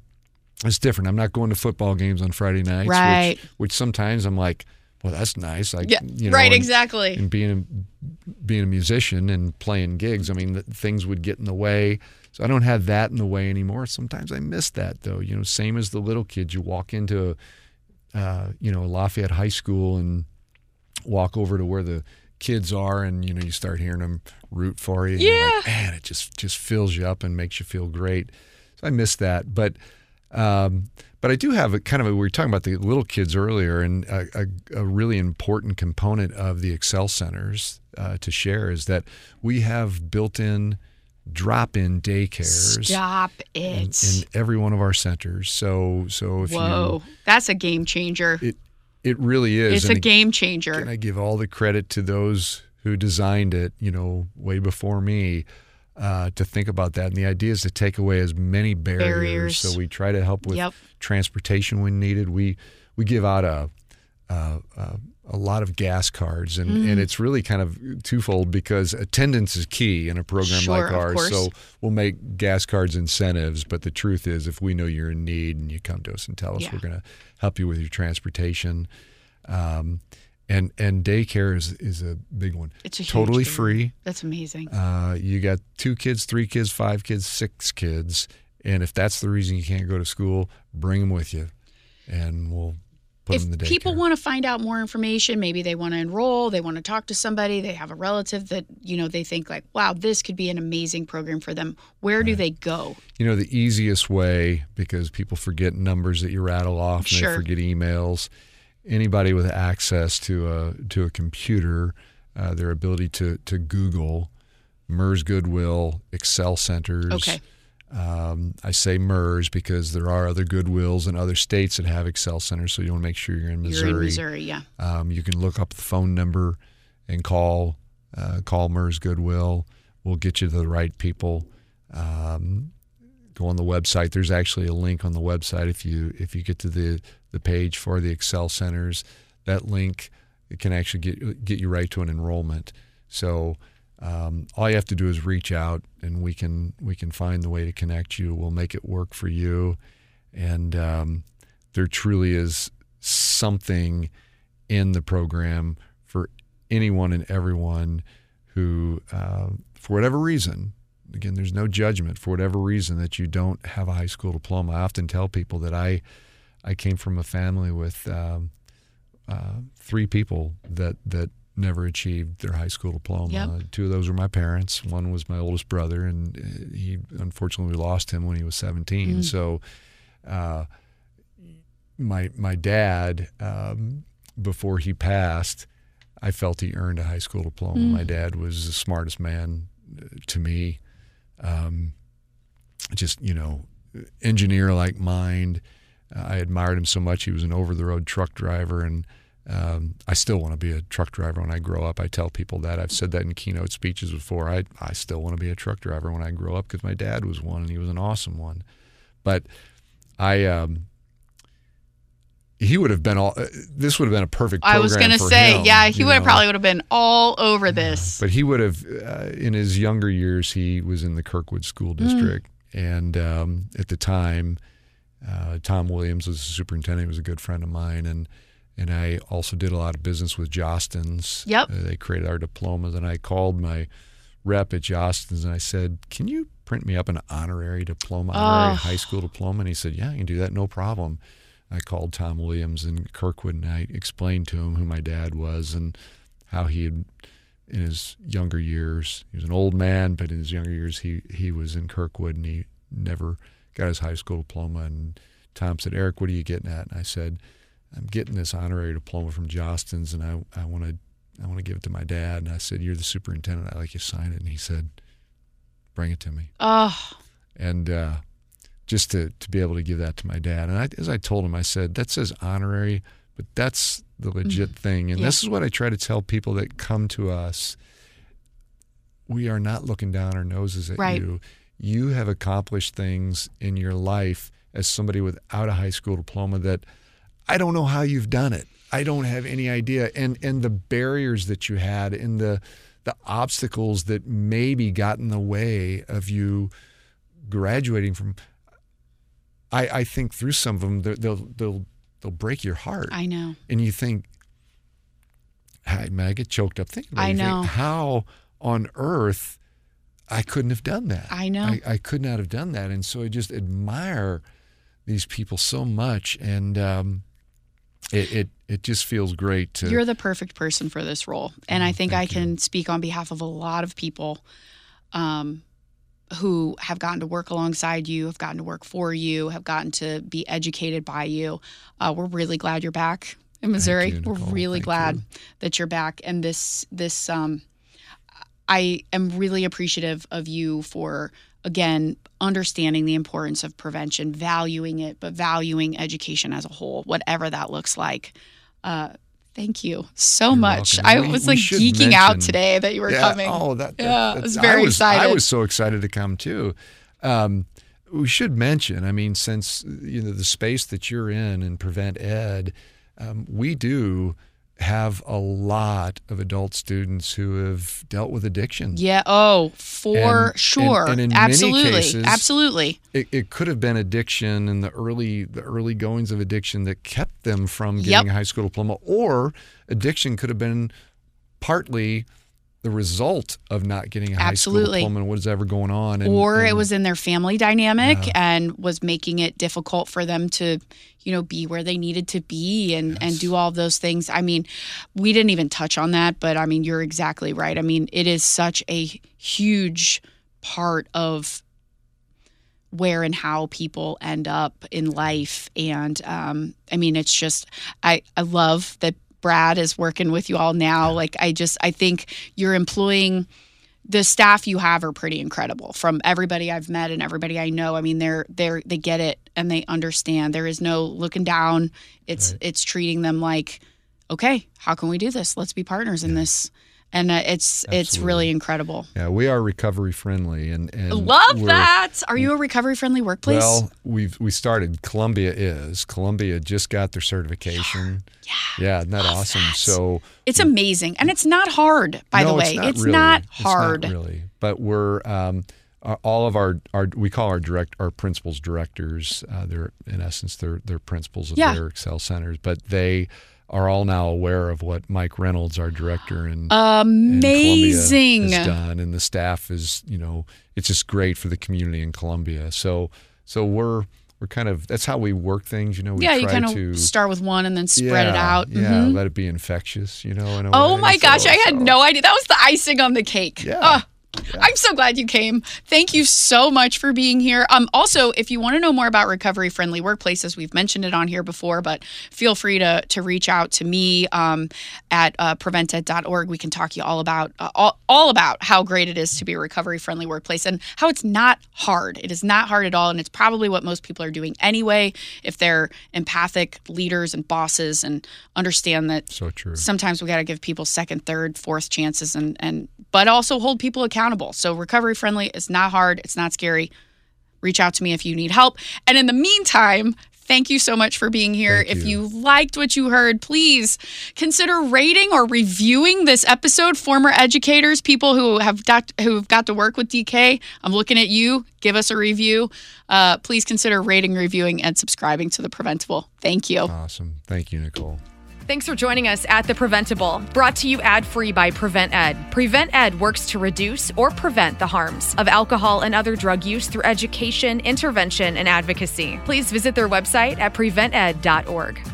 [SPEAKER 3] it's different. I'm not going to football games on Friday nights,
[SPEAKER 2] Right.
[SPEAKER 3] which, which sometimes I'm like, well, that's nice. I,
[SPEAKER 2] Yeah.
[SPEAKER 3] you know,
[SPEAKER 2] right.
[SPEAKER 3] and-
[SPEAKER 2] exactly.
[SPEAKER 3] and being a, being a musician and playing gigs, I mean, th- things would get in the way. So I don't have that in the way anymore. Sometimes I miss that though. You know, same as the little kids. You walk into, uh, you know, Lafayette High School and walk over to where the kids are, and you know, you start hearing them root for you. and you're like, man, it just just fills you up and makes you feel great. So I miss that, but. Um, but I do have a kind of a, we were talking about the little kids earlier, and a, a, a really important component of the Excel centers uh, to share is that we have built-in drop-in daycares
[SPEAKER 2] Stop
[SPEAKER 3] in,
[SPEAKER 2] it.
[SPEAKER 3] in every one of our centers. So, so if
[SPEAKER 2] Whoa. That's a game changer.
[SPEAKER 3] it it really is.
[SPEAKER 2] it's
[SPEAKER 3] And
[SPEAKER 2] a game changer.
[SPEAKER 3] and I give all the credit to those who designed it, you know, way before me, uh, to think about that. And the idea is to take away as many barriers.
[SPEAKER 2] Barriers.
[SPEAKER 3] So we try to help with
[SPEAKER 2] Yep.
[SPEAKER 3] transportation when needed. We we give out a a, a, a lot of gas cards, and,
[SPEAKER 2] Mm.
[SPEAKER 3] and it's really kind of twofold because attendance is key in a program
[SPEAKER 2] Sure,
[SPEAKER 3] like ours. So we'll make gas cards incentives, but the truth is, if we know you're in need and you come to us and tell us,
[SPEAKER 2] Yeah.
[SPEAKER 3] we're going to help you with your transportation. Um, and and daycare is is a big one.
[SPEAKER 2] It's a
[SPEAKER 3] totally free.
[SPEAKER 2] That's amazing.
[SPEAKER 3] Uh, you got two kids, three kids, five kids, six kids, and if that's the reason you can't go to school, bring them with you, and we'll
[SPEAKER 2] if
[SPEAKER 3] them in the
[SPEAKER 2] people want to find out more information, maybe they want to enroll, they want to talk to somebody, they have a relative that you know they think like, wow, this could be an amazing program for them. Where do they go?
[SPEAKER 3] you know, the easiest way because people forget numbers that you rattle off and
[SPEAKER 2] Sure.
[SPEAKER 3] they forget emails. Anybody with access to a to a computer, uh, their ability to to Google MERS Goodwill Excel centers.
[SPEAKER 2] Okay.
[SPEAKER 3] Um, I say MERS because there are other Goodwills in other states that have Excel centers, so you want to make sure you're in Missouri.
[SPEAKER 2] You're in Missouri, yeah.
[SPEAKER 3] Um, you can look up the phone number and call uh, call MERS Goodwill. We'll get you to the right people. Um, go on the website. There's actually a link on the website if you if you get to the the page for the Excel centers. That link it can actually get get you right to an enrollment. So um, all you have to do is reach out, and we can we can find the way to connect you. We'll make it work for you, and um, there truly is something in the program for anyone and everyone who, uh, for whatever reason, again, there's no judgment for whatever reason that you don't have a high school diploma. I often tell people that I I came from a family with um, uh, three people that that never achieved their high school diploma.
[SPEAKER 2] Yep.
[SPEAKER 3] Two of those were my parents. One was my oldest brother, and uh, he unfortunately we lost him when he was 17.
[SPEAKER 2] Mm.
[SPEAKER 3] So, uh, my my dad, um, before he passed, I felt he earned a high school diploma.
[SPEAKER 2] Mm.
[SPEAKER 3] My dad was the smartest man uh, to me. Um, just you know, engineer like mind. I admired him so much. He was an over the road truck driver, and um, I still want to be a truck driver when I grow up. I tell people that. I've said that in keynote speeches before. I, I still want to be a truck driver when I grow up because my dad was one and he was an awesome one. But I, um, he would have been all, uh, this would have been a perfect
[SPEAKER 2] I was gonna say,
[SPEAKER 3] him,
[SPEAKER 2] yeah, he would have probably would have been all over this.
[SPEAKER 3] But he would have, uh, in his younger years, he was in the Kirkwood School
[SPEAKER 2] Hmm.
[SPEAKER 3] District. And um, at the time, uh, Tom Williams was the superintendent. He was a good friend of mine. And and I also did a lot of business with Jostens.
[SPEAKER 2] Yep.
[SPEAKER 3] Uh, they created our diplomas. And I called my rep at Jostens and I said, Can you print me up an honorary diploma, honorary
[SPEAKER 2] Oh.
[SPEAKER 3] high school diploma? And he said, Yeah, I can do that. No problem. I called Tom Williams in Kirkwood and I explained to him who my dad was and how he had in his younger years. He was an old man, but in his younger years, he he was in Kirkwood and he never got his high school diploma. And Tom said, "Eric, what are you getting at?" And I said, "I'm getting this honorary diploma from Jostens, and I I want to I want to give it to my dad." And I said, "You're the superintendent. I'd like you to sign it." And he said, "Bring it to me."
[SPEAKER 2] Oh,
[SPEAKER 3] and uh, just to, to be able to give that to my dad. And I, as I told him, I said, that says honorary, but that's the legit thing. And
[SPEAKER 2] Mm-hmm. Yeah.
[SPEAKER 3] this is what I try to tell people that come to us. We are not looking down our noses at
[SPEAKER 2] Right.
[SPEAKER 3] you. You have accomplished things in your life as somebody without a high school diploma that I don't know how you've done it. I don't have any idea. And and the barriers that you had and the the obstacles that maybe got in the way of you graduating from I, I think through some of them they'll they'll they'll, they'll break your heart
[SPEAKER 2] I know.
[SPEAKER 3] and you think I, I get choked up thinking about it.
[SPEAKER 2] I
[SPEAKER 3] You think,
[SPEAKER 2] know.
[SPEAKER 3] how on earth I couldn't have done that.
[SPEAKER 2] I know.
[SPEAKER 3] I, I could not have done that. And so I just admire these people so much. And um, it, it, it just feels great to.
[SPEAKER 2] You're the perfect person for this role. And I think I
[SPEAKER 3] Mm, thank you.
[SPEAKER 2] can speak on behalf of a lot of people um, who have gotten to work alongside you, have gotten to work for you, have gotten to be educated by you. Uh, we're really glad you're back in Missouri.
[SPEAKER 3] you,
[SPEAKER 2] we're really
[SPEAKER 3] Thank
[SPEAKER 2] glad
[SPEAKER 3] you.
[SPEAKER 2] that you're back. And this, this, um, I am really appreciative of you for again understanding the importance of prevention, valuing it, but valuing education as a whole, whatever that looks like. Uh, thank you so
[SPEAKER 3] You're
[SPEAKER 2] much.
[SPEAKER 3] welcome.
[SPEAKER 2] I
[SPEAKER 3] We-
[SPEAKER 2] was like geeking out today that you were
[SPEAKER 3] yeah,
[SPEAKER 2] coming.
[SPEAKER 3] Oh, that, that-
[SPEAKER 2] Yeah, I was very exciting.
[SPEAKER 3] I
[SPEAKER 2] excited.
[SPEAKER 3] was so excited to come too. Um, we should mention, I mean, since you know the space that you're in and Prevent Ed, um, we do have a lot of adult students who have dealt with addiction.
[SPEAKER 2] Yeah. Oh, for
[SPEAKER 3] And-
[SPEAKER 2] sure.
[SPEAKER 3] and- and in many
[SPEAKER 2] absolutely.
[SPEAKER 3] cases-
[SPEAKER 2] absolutely.
[SPEAKER 3] It, it could have been addiction and the early the early goings of addiction that kept them from
[SPEAKER 2] Yep.
[SPEAKER 3] getting a high school diploma, or addiction could have been partly the result of not getting a high school
[SPEAKER 2] Absolutely.
[SPEAKER 3] diploma and what is ever going on. And,
[SPEAKER 2] or it was in their family dynamic
[SPEAKER 3] Yeah.
[SPEAKER 2] and was making it difficult for them to you know be where they needed to be and and do all those things i mean we didn't even touch on that but i mean you're exactly right i mean it is such a huge part of where and how people end up in life and um, i mean it's just i i love that brad is working with you all now like i just i think you're employing the staff you have are pretty incredible from everybody I've met and everybody I know. I mean, they're they're they get it and they understand. There is no looking down. It's it's treating them like, okay, how can we do this? Let's be partners in this. And uh, it's it's really incredible.
[SPEAKER 3] yeah, we are recovery friendly and, and
[SPEAKER 2] Love that. Are you a recovery friendly workplace?
[SPEAKER 3] Well, we've we started. Columbia is. Columbia just got their certification.
[SPEAKER 2] yeah.
[SPEAKER 3] Yeah, isn't that
[SPEAKER 2] Love
[SPEAKER 3] awesome?
[SPEAKER 2] that.
[SPEAKER 3] So
[SPEAKER 2] It's amazing. And it's not hard, by the way.
[SPEAKER 3] it's not
[SPEAKER 2] It's
[SPEAKER 3] really.
[SPEAKER 2] not
[SPEAKER 3] It's
[SPEAKER 2] hard.
[SPEAKER 3] really. But we're um, all of our, our we call our direct our principals directors. Uh, they're in essence they're they're principals of
[SPEAKER 2] Yeah.
[SPEAKER 3] their Excel centers, but they are all now aware of what Mike Reynolds, our director in
[SPEAKER 2] Amazing.
[SPEAKER 3] Columbia, has done, and the staff is, you know, it's just great for the community in Columbia. So, so we're we're kind of that's how we work things. You know, we
[SPEAKER 2] yeah, you kind
[SPEAKER 3] to
[SPEAKER 2] of start with one and then spread it out.
[SPEAKER 3] Yeah,
[SPEAKER 2] Mhm.
[SPEAKER 3] let it be infectious. You know. In a
[SPEAKER 2] Oh
[SPEAKER 3] way.
[SPEAKER 2] my gosh, I had
[SPEAKER 3] so-
[SPEAKER 2] no idea. That was the icing on the cake.
[SPEAKER 3] Yeah.
[SPEAKER 2] Ah, I'm so glad you came. Thank you so much for being here. Um, also, if you want to know more about recovery friendly workplaces, we've mentioned it on here before, but feel free to to reach out to me um, at uh, prevented.org. We can talk you all about uh, all, all about how great it is to be a recovery friendly workplace and how it's not hard. It is not hard at all, and it's probably what most people are doing anyway if they're empathic leaders and bosses and understand that
[SPEAKER 3] So true.
[SPEAKER 2] sometimes we got to give people second, third, fourth chances and and but also hold people accountable. So recovery friendly is not hard, it's not scary. Reach out to me if you need help. And in the meantime, thank you so much for being here.
[SPEAKER 3] Thank
[SPEAKER 2] if
[SPEAKER 3] you.
[SPEAKER 2] you liked what you heard, please consider rating or reviewing this episode. Former educators, people who have got who've got to work with DK, I'm looking at you. Give us a review. Uh, please consider rating, reviewing, and subscribing to the Preventable. Thank you.
[SPEAKER 3] Awesome. Thank you, Nicole.
[SPEAKER 1] Thanks for joining us at The Preventable, brought to you ad free by Prevent Ed. Prevent Ed works to reduce or prevent the harms of alcohol and other drug use through education, intervention, and advocacy. Please visit their website at prevented.org.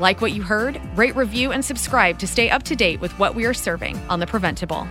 [SPEAKER 1] Like what you heard? Rate, review, and subscribe to stay up to date with what we are serving on The Preventable.